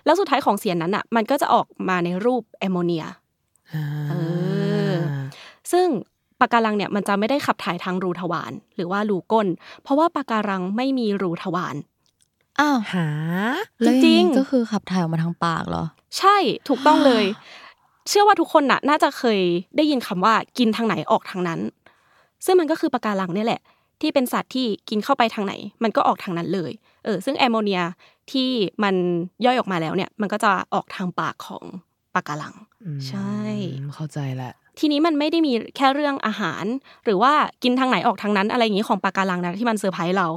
Speaker 2: แล้วสุดท้ายของเสียนั้นอะมันก็จะออกมาในรูปแอมโมเนียเออซึ่งปะการังเนี่ยมันจะไม่ได้ขับถ่ายทางรูทวารหรือว่ารูก้น เพราะว่าปะการังไม่มีรูทวาร
Speaker 3: อ้าว
Speaker 1: หา
Speaker 3: แล้วอย่า
Speaker 2: จริง
Speaker 3: นี้ก็คือขับถ่ายออกมาทางปากเหรอ
Speaker 2: ใช่ถูกต้องเลย เชื่อว่าทุกคนน่ะ น่าจะเคยได้ยินคำว่ากินทางไหนออกทางนั้น ซึ่งมันก็คือปะการังเนี่ยแหละ ที่เป็นสัตว์ที่กินเข้าไปทางไหน มันก็ออกทางนั้นเลย เออ ซึ่งแอมโมเนียที่มันย่อยออกมาแล้วเนี่ย มันก็จะออกทางปากของปะการัง ใช่
Speaker 1: อืมเข้าใจแหละ
Speaker 2: ทีนี้มันไม่ได้มีแค่เรื่องอาหาร หรือว่ากินทางไหนออกทางนั้นอะไรอย่างนี้ของปะการังนะที่มันเซอร์ไพรส์เรา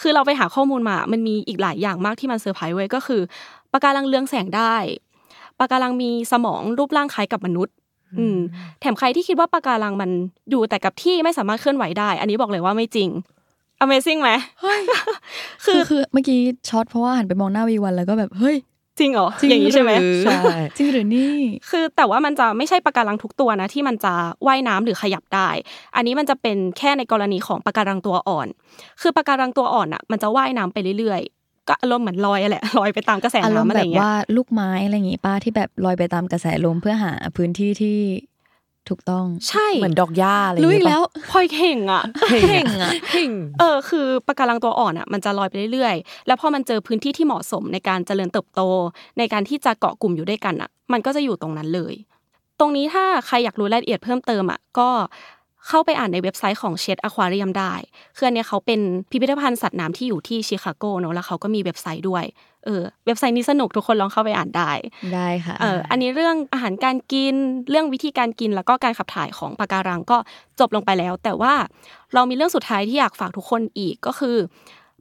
Speaker 2: คือเราไปหาข้อมูลมา มันมีอีกหลายอย่างมากที่มันเซอร์ไพรส์ไว้ยก็คือปะการังเรืองแสงได้ ปะการังมีสมองรูปร่างคล้ายกับมนุษย์ อืม แถมใครที่คิดว่าปลาการังมันอยู่แต่กับที่ไม่สามารถเคลื่อนไหวได้ อันนี้บอกเลยว่าไม่จริง Amazing ไหมคื
Speaker 3: คืออคือเมื่อกี้ช็อตเพราะว่าหันไปมองหน้าวีวันแล้วก็แบบเฮ้ย
Speaker 2: จริงเหรอ
Speaker 3: จริง
Speaker 2: อย่างนี้ใช่ไหม
Speaker 3: รือ
Speaker 1: ใช่
Speaker 3: จริงหรือนี่
Speaker 2: คือแต่ว่ามันจะไม่ใช่ปะการังทุกตัวนะที่มันจะว่ายน้ำหรือขยับได้ อันนี้มันจะเป็นแค่ในกรณีของปะการังตัวอ่อน คือปะการังตัวอ่อนอะ มันจะว่ายน้ำไปเรื่อยๆ ก็อารมณ์เหมือนลอยอะแหละลอยไปตามกระแส
Speaker 3: อารม
Speaker 2: น้ำ
Speaker 3: ณ์
Speaker 2: อะไร
Speaker 3: แบ
Speaker 2: อบย่างเงี้ย
Speaker 3: ว่าลูกไม้อะไรอย่างงี้ป้าที่แบบลอยไปตามกระแสลมเพื่อหาพื้นที่ที่ถูกต้อง
Speaker 2: ใช่
Speaker 1: เหมือนดอกหญ้าอะไรอย่าง
Speaker 3: รู้
Speaker 1: เงี้
Speaker 3: อี
Speaker 1: ย
Speaker 3: กแล้ว
Speaker 2: พลอยเข่งอะ
Speaker 3: เก่งอะ
Speaker 1: เพ่ง
Speaker 2: เออคือปะการังตัวอ่อนอะมันจะลอยไปเรื่อยๆ แล้วพอมันเจอพื้นที่ที่เหมาะสมในการเจริญเติบโต ในการที่จะเกาะกลุ่มอยู่ด้วยกันอะ มันก็จะอยู่ตรงนั้นเลย ตรงนี้ถ้าใครอยากรู้รายละเอียดเพิ่มเติมอะก็ เข้าไปอ่านในเว็บไซต์ของเชดอควาเรียมได้คืออันเนี้ยเขาเป็นพิพิธภัณฑ์สัตว์น้ำที่อยู่ที่ชิคาโกเนอะแล้วเขาก็มีเว็บไซต์ด้วยเออเว็บไซต์นี้สนุกทุกคนลองเข้าไปอ่านได้
Speaker 3: ได้ค่ะ
Speaker 2: เอออันนี้เรื่องอาหารการกินเรื่องวิธีการกินแล้วก็การขับถ่ายของปะการังก็จบลงไปแล้ว แต่ว่าเรามีเรื่องสุดท้ายที่อยากฝากทุกคนอีกก็คือ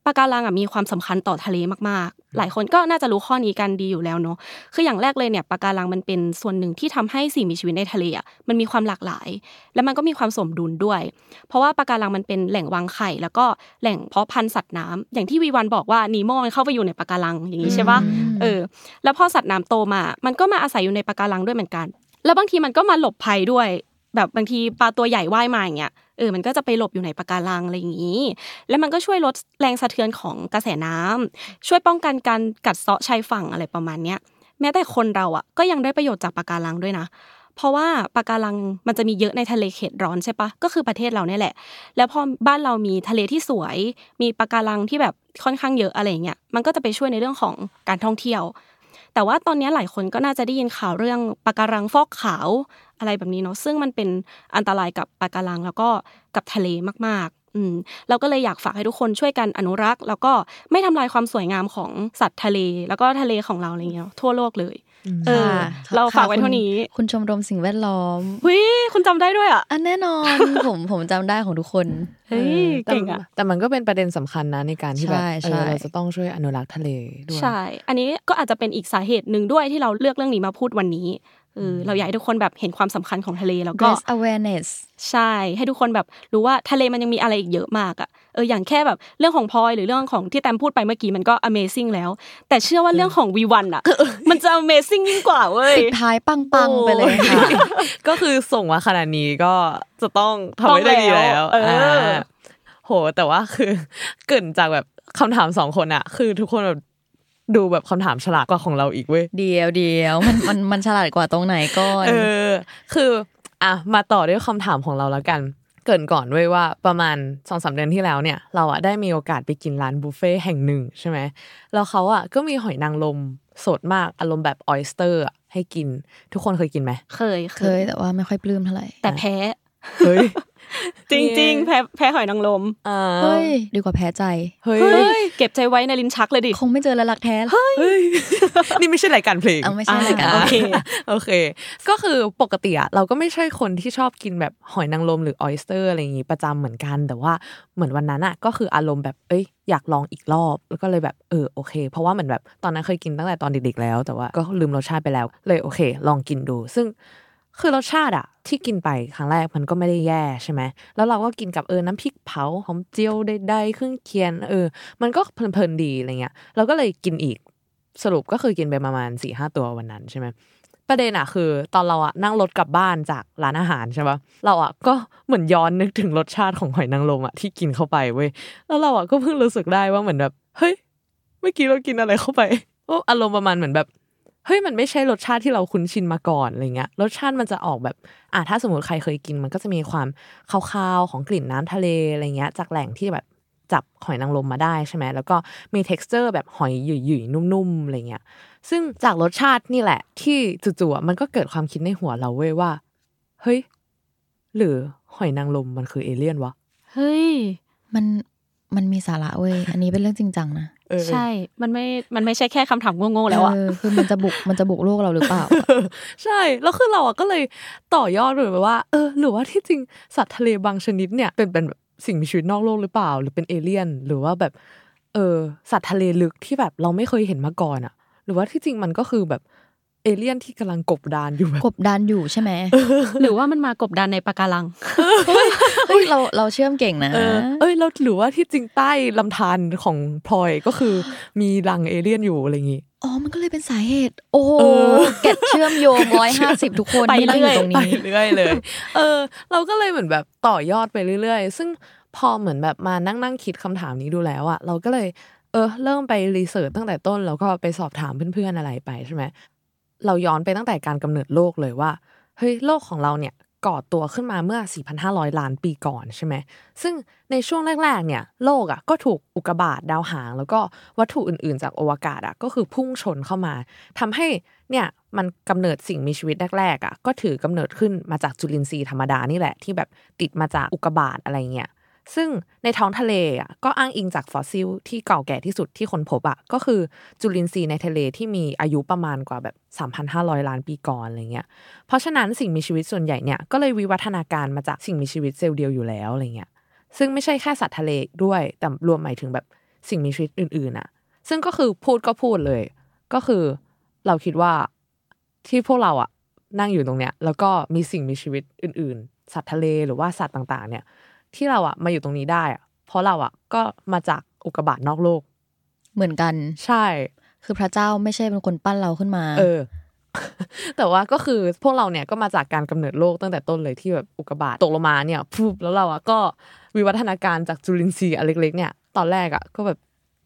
Speaker 2: ปะการังอะมีความสำคัญต่อทะเลมากๆ หลายคนก็น่าจะรู้ข้อนี้กันดีอยู่แล้วเนาะคืออย่างแรกเลยเนี่ยปะการังมันเป็นส่วนหนึ่งที่ทำให้สิ่งมีชีวิตในทะเลอะมันมีความหลากหลาย และมันก็มีความสมดุลด้วย เพราะว่าปะการังมันเป็นแหล่งวางไข่ แล้วก็แหล่งเพาะพันธุ์สัตว์น้ำอย่างที่วีวันบอกว่านีโมมันเข้าไปอยู่ในปะการังอย่างนี้ใช่ปะเออ แล้วพอสัตว์น้ำโตมา มันก็มาอาศัยอยู่ในปะการังด้วยเหมือนกัน แล้วบางทีมันก็มาหลบภัยด้วย แบบบางทีปลาตัวใหญ่ว่ายมาอย่างเงี้ย เออมันก็จะไปหลบอยู่ในปะการังอะไรอย่างนี้ แล้วมันก็ช่วยลดแรงสะเทือนของกระแสน้ำช่วยป้องกันการกัดเซาะชายฝั่งอะไรประมาณเนี้ยแม้แต่คนเราอะก็ยังได้ประโยชน์จากปะการังด้วยนะเพราะว่าปะการังมันจะมีเยอะในทะเลเขตร้อนใช่ปะก็คือประเทศเราเนี่ยแหละ แล้วพอบ้านเรามีทะเลที่สวย มีปะการังที่แบบค่อนข้างเยอะอะไรเงี้ยมันก็จะไปช่วยในเรื่องของการท่องเที่ยว แต่ว่าตอนนี้หลายคนก็น่าจะได้ยินข่าวเรื่องปะการังฟอกขาวอะไรแบบนี้เนาะซึ่งมันเป็นอันตรายกับปะการังแล้วก็กับทะเลมากๆอืมเราก็เลยอยากฝากให้ทุกคนช่วยกันอนุรักษ์ แล้วก็ไม่ทำลายความสวยงามของสัตว์ทะเล แล้วก็ทะเลของเราอะไรเงี้ยทั่วโลกเลย เออ
Speaker 3: ค่ะ
Speaker 2: เราฝากไว้
Speaker 3: ค่ะ
Speaker 2: เท่านี้
Speaker 3: คุณคุณชมรมสิ่งแวดล้อม
Speaker 2: หุยคุณจำได้ด้วยอะ
Speaker 3: อันแน่นอน ผมผมจำได้ของทุกคน
Speaker 2: เฮ้ย
Speaker 1: แต่
Speaker 2: เก่งอะ
Speaker 1: แต่มันก็เป็นประเด็นสำคัญนะในการที่แบบ
Speaker 3: ใช่
Speaker 1: เอ
Speaker 3: ใช่
Speaker 1: อเราจะต้องช่วยอนุรักษ์ทะเลด้วย
Speaker 2: ใช่ อันนี้ก็อาจจะเป็นอีกสาเหตุหนึ่งด้วยที่เราเลือกเรื่องนี้มาพูดวันนี้ เออเราอยากให้ทุกคนแบบเห็นความสำคัญของทะเลแล้วก็
Speaker 3: raise awareness
Speaker 2: ใช่ให้ทุกคนแบบรู้ว่าทะเลมันยังมีอะไรอีกเยอะมากอะเอออย่างแค่แบบเรื่องของพลอยหรือเรื่องของที่แตมพูดไปเมื่อกี้มันก็ amazing แล้ว แต่เชื่อว่าเรื่องของวีวันอะมันจะ amazing ยิ่งกว่าเว้ย
Speaker 3: ปิดท้ายปังๆไปเลยค่ะ
Speaker 1: ก็คือส่งมาขนาดนี้ก็จะต้องทำให้ได้ดีแล้ว
Speaker 2: ต้องแล้วเอออ่า
Speaker 1: โหแต่ว่าคือเกรินจากแบบคำถามสองคนอะคือทุกคนแบบ ดูแบบคำถามฉลาดกว่าของเราอีกเว้ย
Speaker 3: เดียวเดียวมันมันมันฉลาดกว่าตรงไหนก่อน
Speaker 1: เออ คืออะมาต่อด้วยคำถามของเราแล้วกัน เกรินก่อนเว้ยว่าประมาณสองสามเดือนที่แล้วเนี่ย เราอะได้มีโอกาสไปกินร้านบุฟเฟ่ต์แห่งหนึ่งใช่ไหมแล้วเขาอะก็มีหอยนางรมสดมากอารมณ์แบบ oyster ให้กิน ทุกคนเคยกินไหม
Speaker 2: เคย
Speaker 3: เคยแต่ว่าไม่ค่อยปลื้มเท่าไหร่
Speaker 2: แต่แพ้
Speaker 1: เฮ้ย
Speaker 2: จริงๆ แพ้แพ้หอยนางรม
Speaker 1: อ่า
Speaker 3: เฮ้ยดีกว่าแพ้ใจ
Speaker 1: เฮ้ย
Speaker 2: เฮ้ย เก็บใจไว้ในลิ้นชักเลยดิ
Speaker 3: คงไม่เจอแล้วรักแท้
Speaker 1: เฮ้ย นี่ไม่ใช่รายการเพลง
Speaker 3: เอาไม่ใช่รายการ
Speaker 2: อ่าโอเค
Speaker 1: โอเค ก็คือปกติอะเราก็ไม่ใช่คนที่ชอบกินแบบหอยนางรมหรือ oyster อะไรอย่างงี้ประจำเหมือนกัน แต่ว่าเหมือนวันนั้นอะก็คืออารมณ์แบบเอ้ยอยากลองอีกรอบ แล้วก็เลยแบบเออโอเค เพราะว่าเหมือนแบบตอนนั้นเคยกินตั้งแต่ตอนเด็กๆแล้ว แต่ว่าก็ลืมรสชาติไปแล้ว เลยโอเค ลองกินดู ซึ่ง คือรสชาติอะที่กินไปครั้งแรกมันก็ไม่ได้แย่ใช่ไหมแล้วเราก็กินกับเออน้ำพริกเผาหอมเจียวใดๆเครื่องเคียงเออ มันก็เพลินๆดีอะไรเงี้ยเราก็เลยกินอีกสรุปก็คือกินไปประมาณสี่ห้าตัววันนั้นใช่ไหมประเด็นอะคือ ตอนเราอะนั่งรถกลับบ้านจากร้านอาหารใช่ปะเราอะก็เหมือนย้อนนึกถึงรสชาติของหอยนางรมอะที่กินเข้าไปเว้ยแล้วเราอะก็เพิ่งรู้สึกได้ว่าเหมือนแบบเฮ้ยเมื่อกี้เรากินอะไรเข้าไปอารมณ์ประมาณเหมือนแบบ เฮ้ยมันไม่ใช่รสชาติที่เราคุ้นชินมาก่อนอะไรเงี้ยรสชาติมันจะออกแบบอะถ้าสมมติใครเคยกิน มันก็จะมีความคาวๆของกลิ่นน้ำทะเลอะไรเงี้ย จากแหล่งที่แบบจับหอยนางรมมาได้ใช่ไหมแล้วก็มี t e x t อร์แบบหอยหยุ่ยๆนุ่มๆอะไรเงี้ยซึ่งจากรสชาตินี่แหละ ที่จู่ๆมันก็เกิดความคิดในหัวเราเว้ยว่า เฮ้ย หรือหอยนางรมมันคือเอเลี่ยนวะ
Speaker 2: เฮ้ย
Speaker 3: มันมันมีสาระเว้ยอันนี้เป็นเรื่องจริงจังนะ
Speaker 2: ใช่ มันไม่ มันไม่ใช่แค่คำถามโง่ๆแล้วอะ
Speaker 3: เออคือมันจะบุก มันจะบุกโลกเราหรือเปล่า
Speaker 1: ใช่ แล้วคือเราอะก็เลยต่อยอดเลยว่า เออ หรือว่าที่จริงสัตว์ทะเลบางชนิดเนี่ยเป็นเป็นแบบสิ่งมีชีวิตนอกโลกหรือเปล่า หรือเป็นเอเลี่ยน หรือว่าแบบ เออ สัตว์ทะเลลึกที่แบบเราไม่เคยเห็นมาก่อนอะหรือว่าที่จริงมันก็คือแบบ เอเลี่ยนที่กำลังกบดานอยู่แบบ
Speaker 3: กบดานอยู่ใช่ไหม
Speaker 2: หรือว่ามันมากบดานในปะการัง
Speaker 3: เฮ้ยเราเราเชื่อมเก่งนะ
Speaker 1: เออเอ้ยแล้วหรือว่าที่จริงใต้ลำธารของพลอยก็คือมีรังเอเลี่ยนอยู่อะไรอย่างงี้
Speaker 3: อ๋อ มันก็เลยเป็นสาเหตุ โอ้โห
Speaker 1: เออ
Speaker 3: get เชื่อมโยงร้อยห้าสิบทุกคน
Speaker 2: ไป
Speaker 3: ที่นั่งอยู่ตรง
Speaker 1: ไป
Speaker 3: นี้
Speaker 1: เรื่อยเลย เออ เราก็เลยเหมือนแบบต่อยอดไปเรื่อยๆ ซึ่งพอเหมือนแบบมานั่งนั่งคิดคำถามนี้ดูแล้วอะเราก็เลย เออ เริ่มไปรีเสิร์ชตั้งแต่ต้น แล้วก็ไปสอบถามเพื่อนๆอะไรไปใช่ไหม เราย้อนไปตั้งแต่การกำเนิดโลกเลยว่าเฮ้ยโลกของเราเนี่ยก่อตัวขึ้นมาเมื่อ 4,500 ล้านปีก่อนใช่ไหม ซึ่งในช่วงแรกๆ เนี่ย โลกอะก็ถูกอุกกาบาตดาวหาง แล้วก็วัตถุอื่นๆ จากอวกาศอะก็คือพุ่งชนเข้ามาทำให้เนี่ยมันกำเนิดสิ่งมีชีวิตแรกๆอะก็ถือกำเนิดขึ้นมาจากจุลินทรีย์ธรรมดานี่แหละที่แบบติดมาจากอุกกาบาตอะไรเงี้ย ซึ่งในท้องทะเลอะก็อ้างอิงจากฟอสซิลที่เก่าแก่ที่สุดที่ค้นพบอะก็คือจุลินทรีย์ในทะเลที่มีอายุประมาณกว่าแบบ 3,500 ล้านปีก่อนอะไรเงี้ยเพราะฉะนั้นสิ่งมีชีวิตส่วนใหญ่เนี่ยก็เลยวิวัฒนาการมาจากสิ่งมีชีวิตเซลล์เดียวอยู่แล้วอะไรเงี้ยซึ่งไม่ใช่แค่สัตว์ทะเลด้วย แต่รวมหมายถึงแบบสิ่งมีชีวิตอื่นๆอะ ซึ่งก็คือพูดก็พูดเลย ก็คือเราคิดว่าที่พวกเราอะนั่งอยู่ตรงเนี้ยแล้วก็มีสิ่งมีชีวิตอื่น ๆ สัตว์ทะเลหรือว่าสัตว์ต่างๆ เนี่ย ที่เราอะมาอยู่ตรงนี้ได้อะเพราะเราอะก็มาจากอุกกาบาตนอกโลก
Speaker 3: เหมือนกัน
Speaker 1: ใช่
Speaker 3: คือพระเจ้าไม่ใช่เป็นคนปั้นเราขึ้นมา
Speaker 1: เออ แต่ว่าก็คือพวกเราเนี่ยก็มาจากการกำเนิดโลกตั้งแต่ต้นเลยที่แบบอุกกาบาตตกลงมาเนี่ยพูบแล้วเราอะก็วิวัฒนาการจากจุลินทรีย์อันเล็กๆเนี่ย ตอนแรกอะก็แบบ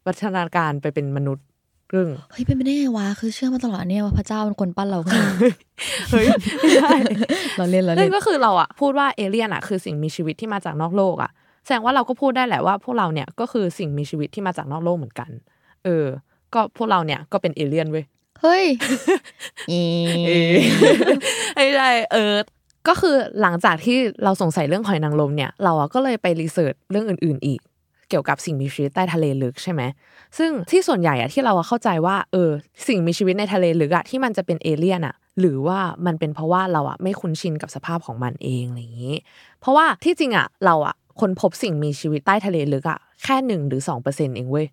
Speaker 1: วัฒนาการไปเป็นมนุษย์ เรื่อง
Speaker 3: เฮ้ยเป็นไปได้ไงวะคือเชื่อมาตลอดเนี่ยว่าพระเจ้าเป็นคนปั้นเราขึ้นมา
Speaker 1: เฮ้ยไม่ใช่
Speaker 3: เราเล่นเรา
Speaker 1: นั่
Speaker 3: เล่น
Speaker 1: นก็คือเราอะพูดว่าเอเลี่ยนอะคือสิ่งมีชีวิตที่มาจากนอกโลกอะแสดงว่าเราก็พูดได้แหละว่าพวกเราเนี่ยก็คือสิ่งมีชีวิตที่มาจากนอกโลกเหมือนกัน เออ ก็พวกเราเนี่ยก็เป็นเอเลี่ยนเว้ย
Speaker 3: เฮ้ยอี
Speaker 1: เอไม่ใช่เออก็คือหลังจากที่เราสงสัยเรื่องหอยนางรมเนี่ย เราอะก็เลยไปรีเสิร์ชเรื่องอื่น ๆ อีก เกี่ยวกับสิ่งมีชีวิตใต้ทะเลลึกใช่ไหมซึ่งที่ส่วนใหญ่อะที่เราเข้าใจว่าเออสิ่งมีชีวิตในทะเลลึกอะที่มันจะเป็นเอเลี่ยนอะหรือว่ามันเป็นเพราะว่าเราอะไม่คุ้นชินกับสภาพของมันเองอะไรอย่างนี้ เพราะว่าที่จริงอะเราอะคนพบสิ่งมีชีวิตใต้ทะเลลึกอะแค่หนึ่งหรือสองเปอร์เซ็นต์เองเว้ย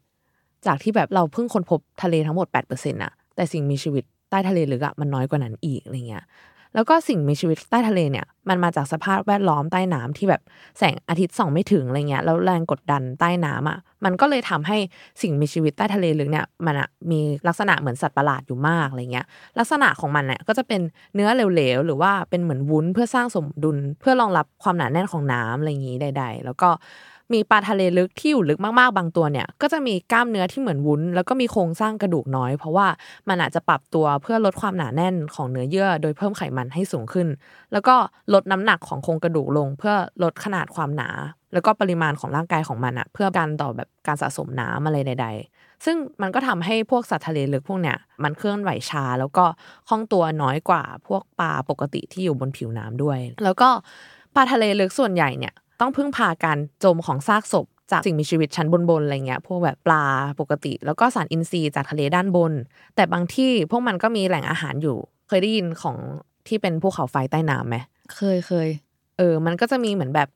Speaker 1: จากที่แบบเราเพิ่งคนพบทะเลทั้งหมด8%น่ะแต่สิ่งมีชีวิตใต้ทะเลลึกอะมันน้อยกว่านั้นอีกอะไรเงี้ย แล้วก็สิ่งมีชีวิตใต้ทะเลเนี่ย มันมาจากสภาพแวดล้อมใต้น้ำที่แบบแสงอาทิตย์ส่องไม่ถึงอะไรเงี้ยแล้วแรงกดดันใต้น้ำอะมันก็เลยทำให้สิ่งมีชีวิตใต้ทะเลลึกเนี่ยมันอะมีลักษณะเหมือนสัตว์ประหลาดอยู่มากอะไรเงี้ยลักษณะของมันเนี่ยก็จะเป็นเนื้อเหลวๆหรือว่าเป็นเหมือนวุ้นเพื่อสร้างสมดุล เพื่อรองรับความหนาแน่นของน้ำอะไรอย่างนี้ใด ๆ แล้วก็ มีปลาทะเลลึกที่อยู่ลึกมากๆบางตัวเนี่ย ก็จะมีกล้ามเนื้อที่เหมือนวุ้น แล้วก็มีโครงสร้างกระดูกน้อย เพราะว่ามันอาจจะปรับตัวเพื่อลดความหนาแน่นของเนื้อเยื่อ โดยเพิ่มไขมันให้สูงขึ้น แล้วก็ลดน้ำหนักของโครงกระดูกลง เพื่อลดขนาดความหนา แล้วก็ปริมาณของร่างกายของมันอะเพื่อการต่อแบบการสะสมน้ำอะไรใด ๆซึ่งมันก็ทำให้พวกสัตว์ทะเลลึกพวกเนี้ยมันเคลื่อนไหวช้าแล้วก็คล่องตัวน้อยกว่าพวกปลาปกติที่อยู่บนผิวน้ำด้วย แล้วก็ปลาทะเลลึกส่วนใหญ่เนี่ย ต้องพึ่งพาการจมของซากศพจากสิ่งมีชีวิตชั้นบนๆอะไรเงี้ยพวกแบบปลาปกติ แล้วก็สารอินทรีย์จากทะเลด้านบน แต่บางที่พวกมันก็มีแหล่งอาหารอยู่ เคยได้ยินของที่เป็นภูเขาไฟใต้น้ำไหม
Speaker 3: เคยเคย
Speaker 1: เออ มันก็จะมีเหมือนแบบ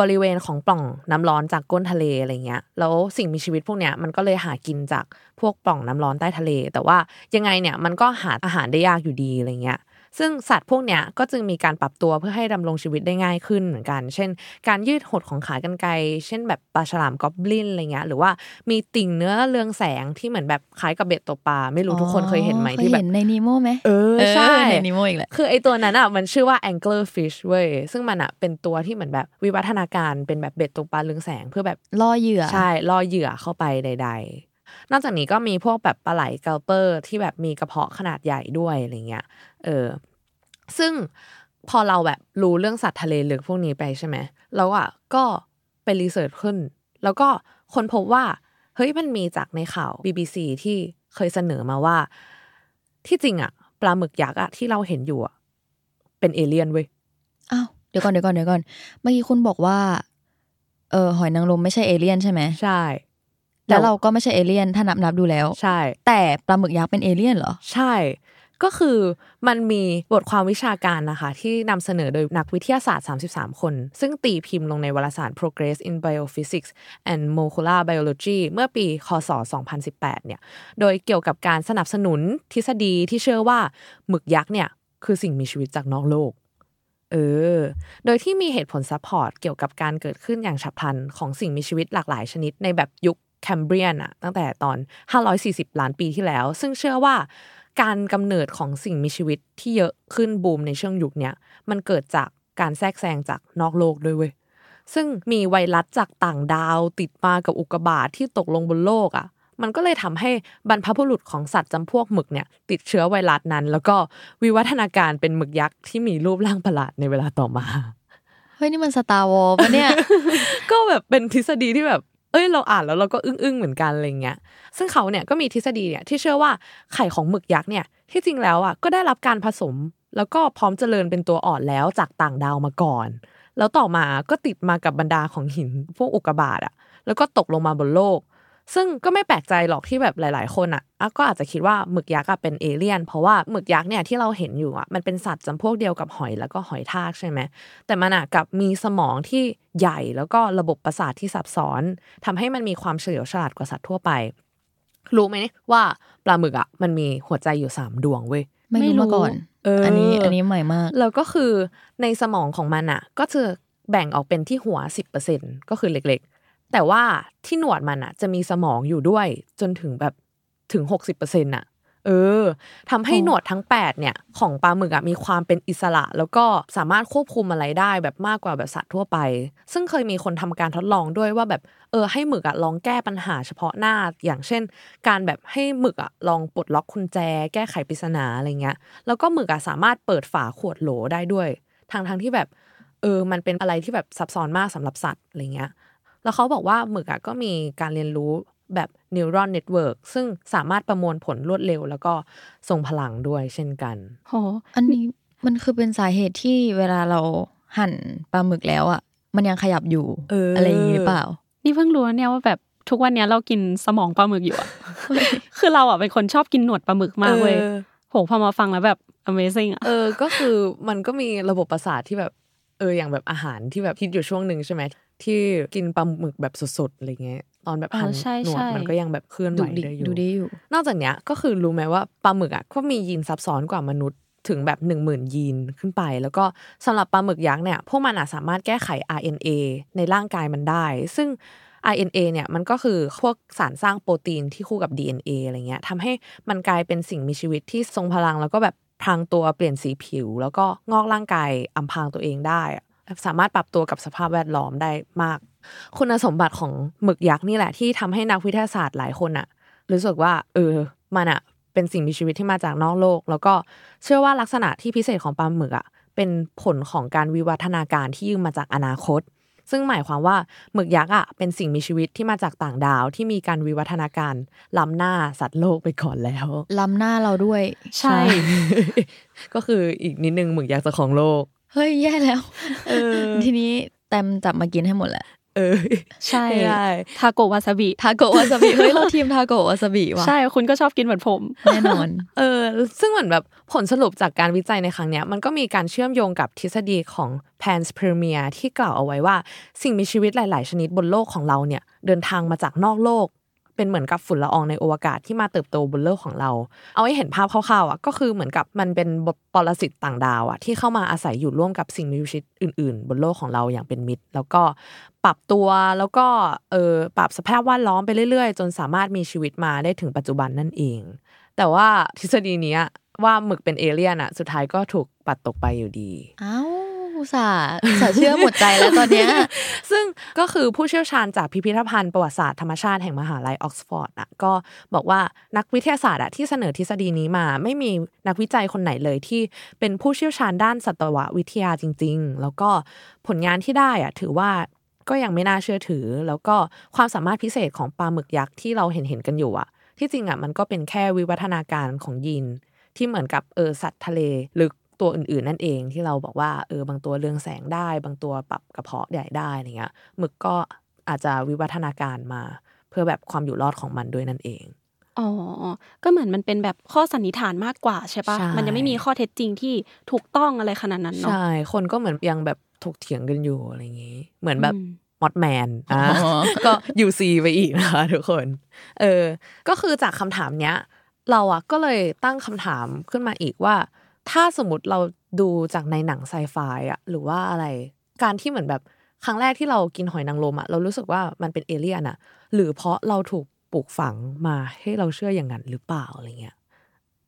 Speaker 1: บริเวณของปล่องน้ำร้อนจากก้นทะเลอะไรเงี้ย แล้วสิ่งมีชีวิตพวกเนี้ยมันก็เลยหากินจากพวกปล่องน้ำร้อนใต้ทะเล แต่ว่ายังไงเนี่ยมันก็หาอาหารได้ยากอยู่ดีอะไรเงี้ย ซึ่งสัตว์พวกเนี้ยก็จึงมีการปรับตัวเพื่อให้ดำรงชีวิตได้ง่ายขึ้นเหมือนกัน เช่น การยืดหดของขากรรไกรเช่นแบบปลาฉลามกอบลินอะไรเงี้ยหรือว่ามีติ่งเนื้อเรืองแสงที่เหมือนแบบคล้ายกับเบ็ดตกปลาไม่รู้ทุกคนเคยเห็นไหม
Speaker 3: อ๋อ
Speaker 1: ที่แบบ
Speaker 3: เคยเห็นในนีโมไหม
Speaker 1: เออใช่
Speaker 3: ในนีโมอีกแหละ
Speaker 1: คือไอตัวนั้นอะมันชื่อว่า angler fish เว้ยซึ่งมันอะเป็นตัวที่เหมือนแบบวิวัฒนาการเป็นแบบเบ็ดตกปลาเรืองแสงเพื่อแบบ
Speaker 3: ล่อเหยื่อ
Speaker 1: ใช่ล่อเหยื่อเข้าไปใด ๆ นอกจากนี้ก็มีพวกแบบปลาไหล gulper ที่แบบมีกระเพาะขนาดใหญ่ด้วยอะไรเงี้ย เออ ซึ่งพอเราแบบรู้เรื่องสัตว์ทะเลลึกพวกนี้ไปใช่ไหมเราอะก็ไป research ขึ้น แล้วก็ค้นพบว่า เฮ้ยมันมีจากในข่าว BBC ที่เคยเสนอมาว่า ที่จริงอะปลาหมึกยักษ์อะที่เราเห็นอยู่อะเป็นเอเลี่ยนเว้ย
Speaker 3: อ้าวเดี๋ยวก่อนเดี๋ยวก่อนเดี๋ยวก่อนเมื่อกี้คุณบอกว่า เออหอยนางรมไม่ใช่เอเลี่ยนใช่ไหม
Speaker 1: ใช่
Speaker 3: แล้วเราก็ไม่ใช่เอเลี่ยนถ้านับนับดูแล้ว
Speaker 1: ใช่
Speaker 3: แต่ปลาหมึกยักษ์เป็นเอเลี่ยนเหรอ
Speaker 1: ใช่ ก็คือมันมีบทความวิชาการนะคะ ที่นำเสนอโดยนักวิทยาศาสตร์ 33 คน ซึ่งตีพิมพ์ลงในวารสาร Progress in Biophysics and Molecular Biology เมื่อปีคศ 2018 เนี่ย โดยเกี่ยวกับการสนับสนุนทฤษฎีที่เชื่อว่าหมึกยักษ์เนี่ยคือสิ่งมีชีวิตจากนอกโลกเออ โดยที่มีเหตุผล support เกี่ยวกับการเกิดขึ้นอย่างฉับพลันของสิ่งมีชีวิตหลากหลายชนิดในแบบยุค แคมเบรียนอะตั้งแต่ตอน 540 ล้านปีที่แล้ว ซึ่งเชื่อว่าการกำเนิดของสิ่งมีชีวิตที่เยอะขึ้นบูมในช่วงยุคเนี้ยมันเกิดจากการแทรกแซงจากนอกโลกด้วยเว้ยซึ่งมีไวรัสจากต่างดาวติดมากับอุกกาบาตที่ตกลงบนโลกอะ มันก็เลยทำให้บรรพบุรุษของสัตว์จำพวกหมึกเนี่ย ติดเชื้อไวรัสนั้น แล้วก็วิวัฒนาการเป็นหมึกยักษ์ที่มีรูปร่างประหลาดในเวลาต่อมา
Speaker 3: เฮ้ยนี่มันสตาร์วอลปะเนี่ย
Speaker 1: ก็แบบเป็นทฤษฎีที่แบบ เอ้ยเราอ่านแล้วเราก็อึ้งๆเหมือนกันอะไรเงี้ย ซึ่งเขาเนี่ยก็มีทฤษฎีเนี่ยที่เชื่อว่าไข่ของหมึกยักษ์เนี่ยที่จริงแล้วอะก็ได้รับการผสม แล้วก็พร้อมเจริญเป็นตัวอ่อนแล้วจากต่างดาวมาก่อน แล้วต่อมาก็ติดมากับบรรดาของหินพวกอุกกาบาตอะ แล้วก็ตกลงมาบนโลก ซึ่งก็ไม่แปลกใจหรอกที่แบบหลาย ๆ คนอะอะก็อาจจะคิดว่าหมึกยักษ์อะเป็นเอเลี่ยน เพราะว่าหมึกยักษ์เนี่ยที่เราเห็นอยู่อะมันเป็นสัตว์จำพวกเดียวกับหอยแล้วก็หอยทากใช่ไหมแต่มันอะกลับมีสมองที่ใหญ่แล้วก็ระบบประสาทที่ซับซ้อนทำให้มันมีความเฉลียวฉลาดกว่าสัตว์ทั่วไป รู้ไหมว่าปลาหมึกอะมันมีหัวใจอยู่สามดวงเว้ย
Speaker 3: ไม่
Speaker 2: ไม่
Speaker 3: รู้
Speaker 2: รู้
Speaker 3: มาก่อน
Speaker 1: เอออั
Speaker 3: อันนี้อันนี้ใหม่มาก
Speaker 1: แล้วก็คือในสมองของมันอะก็จะแบ่งออกเป็นที่หัว 10%ก็คือเล็กๆ แต่ว่าที่หนวดมันอะจะมีสมองอยู่ด้วยจนถึงแบบถึง60%อะเออทำให้หนวดทั้ง 8 เนี่ย ของปลาหมึกอะมีความเป็นอิสระ แล้วก็สามารถควบคุมอะไรได้แบบมากกว่าแบบสัตว์ทั่วไป ซึ่งเคยมีคนทำการทดลองด้วยว่าแบบเออให้หมึกอะลองแก้ปัญหาเฉพาะหน้า อย่างเช่น การแบบให้หมึกอะลองปลดล็อกกุญแจ แก้ไขปริศนาอะไรเงี้ยแล้วก็หมึกอะสามารถเปิดฝาขวดโหลได้ด้วยทางทางๆที่แบบเออมันเป็นอะไรที่แบบซับซ้อนมากสำหรับสัตว์อะไรเงี้ย แล้วเขาบอกว่าหมึกอะก็มีการเรียนรู้แบบ neural network ซึ่งสามารถประมวลผลรวดเร็ว แล้วก็ทรงพลังด้วยเช่นกัน
Speaker 2: โห
Speaker 3: อันนี้มันคือเป็นสาเหตุที่เวลาเราหั่นปลาหมึกแล้วอะมันยังขยับอยู่
Speaker 1: เอออ
Speaker 3: อะไรอย่างนี้หรือเปล่า
Speaker 2: นี่เพิ่งรู้นะเนี่ยว่าแบบทุกวันเนี้ยเรากินสมองปลาหมึกอยู่อะคือเราอะเป็นคนชอบกินหนวดปลาหมึกมากเว้ย
Speaker 1: ออ
Speaker 2: โหพอมาฟังแล้วแบบ amazing อะ
Speaker 1: เออ ก็คือมันก็มีระบบประสาทที่แบบเอออย่างแบบอาหารที่แบบคิดอยู่ช่วงหนึ่งใช่ไหม ที่กินปลาหมึกแบบสดๆอะไรเงี้ยตอนแบบ
Speaker 2: อ๋อ
Speaker 1: หัน
Speaker 2: ใช่
Speaker 1: หนวด
Speaker 2: ใช่
Speaker 1: มันก็ยังแบบเคลื่อนไห
Speaker 3: ดู
Speaker 1: ว
Speaker 3: ดี
Speaker 1: ได้อยู่
Speaker 3: ดูดีอยู่
Speaker 1: นอกจากเนี้ยก็คือรู้ไหมว่าปลาหมึกอะก็มียีนซับซ้อนกว่ามนุษย์ถึงแบบหนึ่งหมื่นยีนขึ้นไป แล้วก็สำหรับปลาหมึกยักษ์เนี่ยพวกมันอะสามารถแก้ไข RNA ในร่างกายมันได้ ซึ่ง RNA เนี่ยมันก็คือพวกสารสร้างโปรตีนที่คู่กับ DNA อะไรเงี้ยทำให้มันกลายเป็นสิ่งมีชีวิตที่ทรงพลังแล้วก็แบบพรางตัวเปลี่ยนสีผิว แล้วก็งอกร่างกายอำพรางตัวเองได้อะ สามารถปรับตัวกับสภาพแวดล้อมได้มาก คุณสมบัติของหมึกยักษ์นี่แหละที่ทำให้นักวิทยาศาสตร์หลายคนอะรู้สึกว่า เออมันอะเป็นสิ่งมีชีวิตที่มาจากนอกโลก แล้วก็เชื่อว่าลักษณะที่พิเศษของปลาหมึกอะเป็นผลของการวิวัฒนาการที่ยืมมาจากอนาคต ซึ่งหมายความว่าหมึกยักษ์อะเป็นสิ่งมีชีวิตที่มาจากต่างดาวที่มีการวิวัฒนาการล้ำหน้าสัตว์โลกไปก่อนแล้ว
Speaker 3: ล้ำหน้าเราด้วย
Speaker 2: ใช่
Speaker 1: ก็คืออีกนิดนึงหมึกยักษ์จะของโลก
Speaker 3: เฮ้ยแย่แล้ว
Speaker 1: เออ
Speaker 3: ทีนี้แตมจับมากินให้หมดแหละ
Speaker 1: เออ
Speaker 2: ใช่
Speaker 1: ไม่ได้
Speaker 2: ทาโกะวาซาบิ
Speaker 3: ทาโกะวาซาบิเฮ้ยเราทีมทาโกะวาซาบิว่ะ
Speaker 2: ใช่คุณก็ชอบกินเหมือนผม
Speaker 3: แน่นอน
Speaker 1: เออซึ่งเหมือนแบบผลสรุปจากการวิจัยในครั้งเนี้ย มันก็มีการเชื่อมโยงกับทฤษฎีของ panspermia ที่กล่าวเอาไว้ว่า สิ่งมีชีวิตหลาย ๆ ชนิดบนโลกของเราเนี่ย เดินทางมาจากนอกโลก เป็นเหมือนกับฝุ่นละอองในอวกาศที่มาเติบโตบนโลกของเรา เอาให้เห็นภาพคร่าวๆอะก็คือเหมือนกับมันเป็นปรสิตต่างดาวอะที่เข้ามาอาศัยอยู่ร่วมกับสิ่งมีชีวิตอื่น ๆ บนโลกของเราอย่างเป็นมิตร แล้วก็ปรับตัวแล้วก็เออปรับสภาพแวดล้อมไปเรื่อยๆ จนสามารถมีชีวิตมาได้ถึงปัจจุบันนั่นเอง แต่ว่าทฤษฎีนี้ว่าหมึกเป็นเอเลี่ยนอะสุดท้ายก็ถูกปัดตกไปอยู่ดี
Speaker 3: อ้าว อุตส่าห์อุตส่าห์เชื่อหมดใจแล้วตอนเนี้ย
Speaker 1: ซึ่งก็คือผู้เชี่ยวชาญจากพิพิธภัณฑ์ประวัติศาสตร์ธรรมชาติแห่งมหาลัยออกซฟอร์ดอะก็บอกว่านักวิทยาศาสตร์อะที่เสนอทฤษฎีนี้มา ไม่มีนักวิจัยคนไหนเลยที่เป็นผู้เชี่ยวชาญด้านสัตววิทยาจริง ๆ แล้วก็ผลงานที่ได้อะถือว่าก็ยังไม่น่าเชื่อถือ แล้วก็ความสามารถพิเศษของปลาหมึกยักษ์ที่เราเห็นเห็นๆกันอยู่อะ ที่จริงอะมันก็เป็นแค่วิวัฒนาการของยีนที่เหมือนกับเออสัตว์ทะเลลึก ตัวอื่นๆ นั่นเองที่เราบอกว่าเออบางตัวเรืองแสงได้ บางตัวปรับกระเพาะใหญ่ได้อะไรเงี้ยหมึกก็อาจจะวิวัฒนาการมาเพื่อแบบความอยู่รอดของมันด้วยนั่นเอง
Speaker 2: อ๋อ ก็เหมือนมันเป็นแบบข้อสันนิษฐานมากกว่าใช่ปะ
Speaker 1: ใช่
Speaker 2: มันยังไม่มีข้อเท็จจริงที่ถูกต้องอะไรขนาดนั้นเนาะ
Speaker 1: ใช่คนก็เหมือนยังแบบถกเถียงกันอยู่อะไรอย่างงี้ เหมือนแบบ
Speaker 2: อืม
Speaker 1: มอดแมนอะ
Speaker 3: อ๋อ
Speaker 1: ก็ยูซีไปอีกนะคะทุกคน เออ ก็คือจากคำถามเนี้ย เราอะก็เลยตั้งคำถามขึ้นมาอีกว่า ถ้าสมมติเราดูจากในหนังไซไฟอะหรือว่าอะไร การที่เหมือนแบบครั้งแรกที่เรากินหอยนางรมอะเรารู้สึกว่ามันเป็นเอเลี่ยนอะหรือเพราะเราถูกปลูกฝังมาให้เราเชื่ออย่างนั้นหรือเปล่าอะไรเงี้ย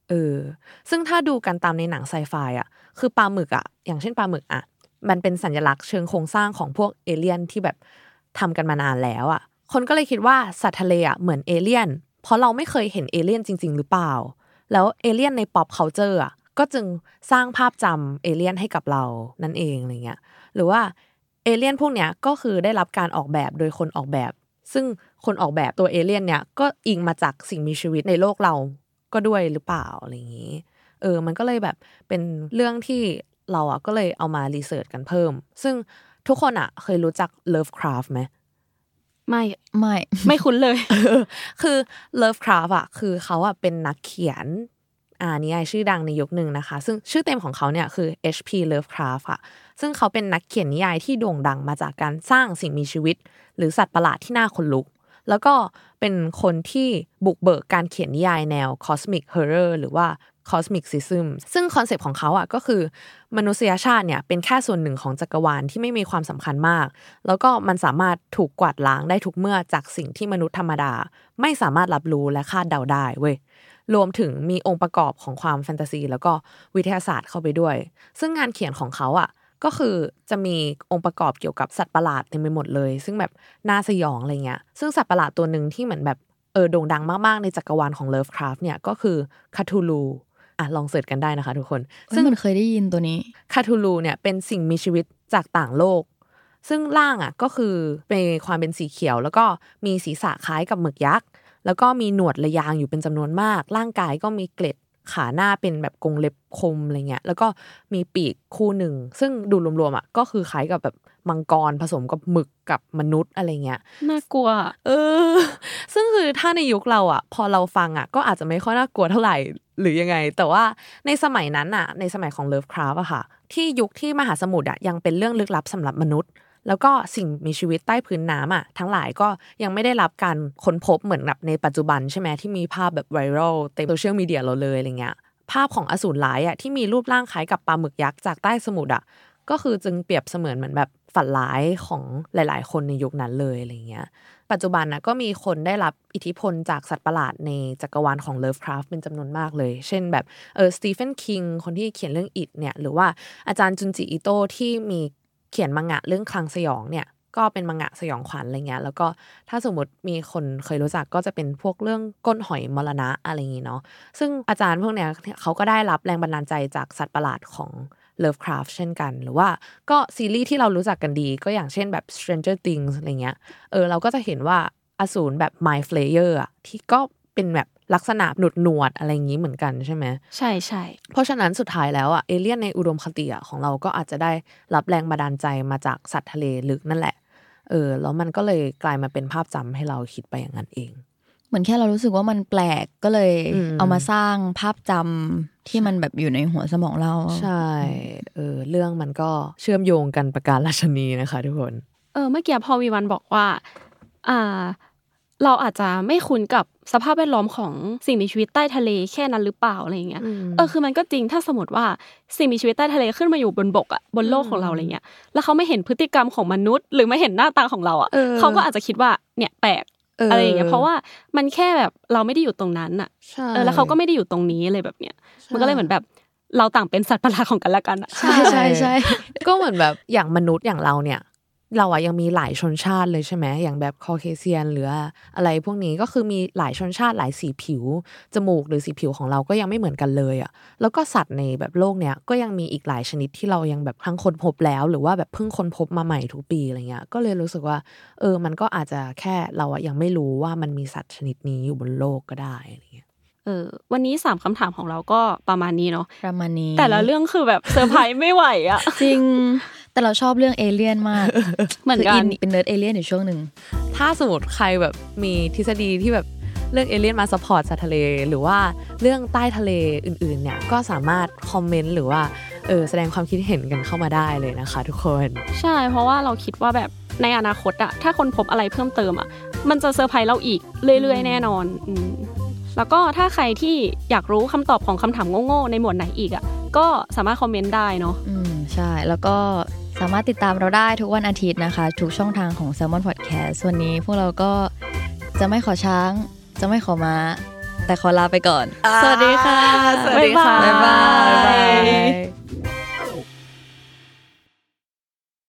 Speaker 1: เออ ซึ่งถ้าดูกันตามในหนังไซไฟอะคือปลาหมึกอะอย่างเช่นปลาหมึกอะมันเป็นสัญลักษณ์เชิงโครงสร้างของพวกเอเลี่ยนที่แบบทำกันมานานแล้วอะคนก็เลยคิดว่าสัตว์ทะเลอะเหมือนเอเลี่ยน เพราะเราไม่เคยเห็นเอเลี่ยนจริง ๆ หรือเปล่า แล้วเอเลี่ยนใน pop culture อะ ก็จึงสร้างภาพจำเอเลี่ยนให้กับเรานั่นเองอะไรเงี้ยหรือว่าเอเลี่ยนพวกเนี้ยก็คือได้รับการออกแบบโดยคนออกแบบ ซึ่งคนออกแบบตัวเอเลี่ยนเนี่ยก็อิงมาจากสิ่งมีชีวิตในโลกเราก็ด้วยหรือเปล่าอะไรอย่างนี้ เออ มันก็เลยแบบเป็นเรื่องที่เราอะก็เลยเอามา research กันเพิ่ม ซึ่งทุกคนอะเคยรู้จัก Lovecraft ไหม
Speaker 2: ไม่
Speaker 3: ไม่
Speaker 2: ไม่คุ้นเลย
Speaker 1: คือ Lovecraft อะคือเขาอะเป็นนักเขียน อ่านิยายชื่อดังในยุคหนึ่งนะคะ ซึ่งชื่อเต็มของเขาเนี่ยคือ H.P. Lovecraft อะ ซึ่งเขาเป็นนักเขียนนิยายที่โด่งดังมาจากการสร้างสิ่งมีชีวิต หรือสัตว์ประหลาดที่น่าขนลุก แล้วก็เป็นคนที่บุกเบิกการเขียนนิยายแนว Cosmic Horror หรือว่า Cosmicism ซึ่งคอนเซปต์ของเขาอะก็คือ มนุษยชาติเนี่ยเป็นแค่ส่วนหนึ่งของจักรวาลที่ไม่มีความสำคัญมาก แล้วก็มันสามารถถูกกวาดล้างได้ทุกเมื่อจากสิ่งที่มนุษย์ธรรมดา ไม่สามารถรับรู้และคาดเดาได้เว้ย รวมถึงมีองค์ประกอบของความแฟนตาซี แล้วก็วิทยาศาสตร์เข้าไปด้วย ซึ่งงานเขียนของเขาอะก็คือจะมีองค์ประกอบเกี่ยวกับสัตว์ประหลาดเต็มไปหมดเลย ซึ่งแบบน่าสยองอะไรเงี้ย ซึ่งสัตว์ประหลาดตัวหนึ่งที่เหมือนแบบเออโด่งดังมากๆ ในจักรวาลของ Lovecraft เนี่ยก็คือคาทูลูอะลองเสิร์ชกันได้นะคะทุกคน
Speaker 3: ซึ่งมันเคยได้ยินตัวนี้
Speaker 1: คาทูลูเนี่ยเป็นสิ่งมีชีวิตจากต่างโลก ซึ่งร่างอะก็คือเป็นความเป็นสีเขียว แล้วก็มีศีรษะคล้ายกับหมึกยักษ์ แล้วก็มีหนวดระยางอยู่เป็นจำนวนมาก ร่างกายก็มีเกล็ดขาหน้าเป็นแบบกรงเล็บคมอะไรเงี้ย แล้วก็มีปีกคู่หนึ่ง ซึ่งดูรวมๆอะก็คือคล้ายกับแบบมังกรผสมกับหมึกกับมนุษย์อะไรเงี้ย
Speaker 2: น่ากลัว
Speaker 1: เออ ซึ่งคือถ้าในยุคเราอะ พอเราฟังอะ ก็อาจจะไม่ค่อยน่ากลัวเท่าไหร่หรือยังไง แต่ว่าในสมัยนั้นอะ ในสมัยของเลิฟคราฟอะค่ะ ที่ยุคที่มหาสมุทรอะยังเป็นเรื่องลึกลับสำหรับมนุษย์ แล้วก็สิ่งมีชีวิตใต้พื้นน้ำอะทั้งหลายก็ยังไม่ได้รับการค้นพบเหมือนแบบในปัจจุบันใช่ไหมที่มีภาพแบบไวรัลเต็มโซเชียลมีเดียเราเลยอะไรเงี้ยภาพของอสูรร้ายอะที่มีรูปร่างคล้ายกับปลาหมึกยักษ์จากใต้สมุทรอะก็คือจึงเปรียบเสมือนเหมือนแบบฝันร้ายของหลาย ๆ คนในยุคนั้นเลยอะไรเงี้ย ปัจจุบันนะก็มีคนได้รับอิทธิพลจากสัตว์ประหลาดในจักรวาลของเลิฟคราฟเป็นจำนวนมากเลย เช่นแบบเออสตีเฟนคิงคนที่เขียนเรื่องอิดเนี่ยหรือว่าอาจารย์จุนจิอิโตะที่มี เขียนมังงะเรื่องคลังสยองเนี่ย ก็เป็นมังงะสยองขวัญอะไรเงี้ย แล้วก็ถ้าสมมติมีคนเคยรู้จักก็จะเป็นพวกเรื่องก้นหอยมรณะอะไรอย่างงี้เนาะ ซึ่งอาจารย์พวกเนี้ยเขาก็ได้รับแรงบันดาลใจจากสัตว์ประหลาดของ Lovecraft เช่นกัน หรือว่าก็ซีรีส์ที่เรารู้จักกันดี ก็อย่างเช่นแบบ Stranger Things อะไรเงี้ย เออเราก็จะเห็นว่าอสูรแบบ Mind Flayer อะที่ก็เป็นแบบ ลักษณะหนวดหนวดๆอะไรอย่างนี้เหมือนกันใช่ไหม
Speaker 2: ใช่ใช่
Speaker 1: เพราะฉะนั้นสุดท้ายแล้วอะเอเลี่ยนในอุดมคติอะของเราก็อาจจะได้รับแรงบันดาลใจมาจากสัตว์ทะเลลึกนั่นแหละ เออแล้วมันก็เลยกลายมาเป็นภาพจำให้เราคิดไปอย่างนั้นเอง
Speaker 3: เหมือนแค่เรารู้สึกว่ามันแปลกก็เลย
Speaker 1: อืม
Speaker 3: เอามาสร้างภาพจำที่มันแบบอยู่ในหัวสมองเรา
Speaker 1: ใช่เออเรื่องมันก็เชื่อมโยงกันประการราชนีนะคะทุกคน
Speaker 2: เออเมื่อกี้พอวีวันบอกว่า อ่า เราอาจจะไม่คุ้นกับสภาพแวดล้อมของสิ่งมีชีวิตใต้ทะเลแค่นั้นหรือเปล่าอะไรอย่างเงี้ย
Speaker 1: อืม
Speaker 2: เออคือมันก็จริงถ้าสมมติว่าสิ่งมีชีวิตใต้ทะเลขึ้นมาอยู่บนบกอะบนโลกของเราอะไรเงี้ย แล้วเขาไม่เห็นพฤติกรรมของมนุษย์ หรือไม่เห็นหน้าตาของเราอะ
Speaker 1: เออ
Speaker 2: เขาก็อาจจะคิดว่าเนี่ยแปลก
Speaker 1: เอออ
Speaker 2: อะไรอย่างเงี้ยเพราะว่ามันแค่แบบเราไม่ได้อยู่ตรงนั้นอะ
Speaker 1: ใช่
Speaker 2: เออแล้วเขาก็ไม่ได้อยู่ตรงนี้อะไรแบบเนี้ย มันก็เลยเหมือนแบบเราต่างเป็นสัตว์ประหลาดของกันและกันอะ
Speaker 3: ใช่ใช่ใช่
Speaker 1: ก็เหมือนแบบอย่างมนุษย์อย่างเราเนี่ย เราอะยังมีหลายชนชาติเลยใช่ไหมอย่างแบบคอเคเซียนหรืออะไรพวกนี้ก็คือมีหลายชนชาติหลายสีผิว จมูกหรือสีผิวของเราก็ยังไม่เหมือนกันเลยอะแล้วก็สัตว์ในแบบโลกเนี้ยก็ยังมีอีกหลายชนิดที่เรายังแบบทั้งค้นพบแล้ว หรือว่าแบบเพิ่งค้นพบมาใหม่ทุกปีอะไรเงี้ยก็เลยรู้สึกว่า เออมันก็อาจจะแค่เราอะยังไม่รู้ว่ามันมีสัตว์ชนิดนี้อยู่บนโลกก็ได้อะไรเงี้ย
Speaker 2: เออวันนี้สามคำถามของเราก็ประมาณนี้เนาะ
Speaker 3: ประมาณนี้
Speaker 2: แต่ละเรื่องคือแบบเซอร์ไพรส์ไม่ไหวอะ
Speaker 3: จริง แต่เราชอบเรื่องเอเลี่ยนมาก
Speaker 2: เหมือน
Speaker 3: คือ
Speaker 2: กัน
Speaker 3: เป็นเนิร์ดเอเลี่ยนอยู่ช่วงหนึ่ง
Speaker 1: ถ้าสมมติใครแบบมีทฤษฎีที่แบบเรื่องเอเลี่ยนมา support สัตว์ทะเล หรือว่าเรื่องใต้ทะเลอื่นๆเนี่ยก็สามารถคอมเมนต์หรือว่าเออแสดงความคิดเห็นกันเข้ามาได้เลยนะคะ ทุกคน
Speaker 2: ใช่เพราะว่าเราคิดว่าแบบในอนาคตอะถ้าคนพบอะไรเพิ่มเติมอะมันจะเซอร์ไพรส์เราอีกเรื่อย ๆ แน่นอนอืมแล้วก็ถ้าใครที่อยากรู้คำตอบของคำถามโง่ๆในหมวดไหนอีกอะก็สามารถคอมเมนต์ได้เนาะ
Speaker 3: อืมใช่แล้วก็ สามารถติดตามเราได้ทุกวันอาทิตย์นะคะ ทุกช่องทางของ s ซ l m o n Podcast วนนี้พวกเราก็จะไม่ขอช้าง จะไม่ขอม้า แต่ขอลาไปก่อน สวัสดีค่ะ
Speaker 1: สวัสดีค่ะ
Speaker 3: บ๊ายบาย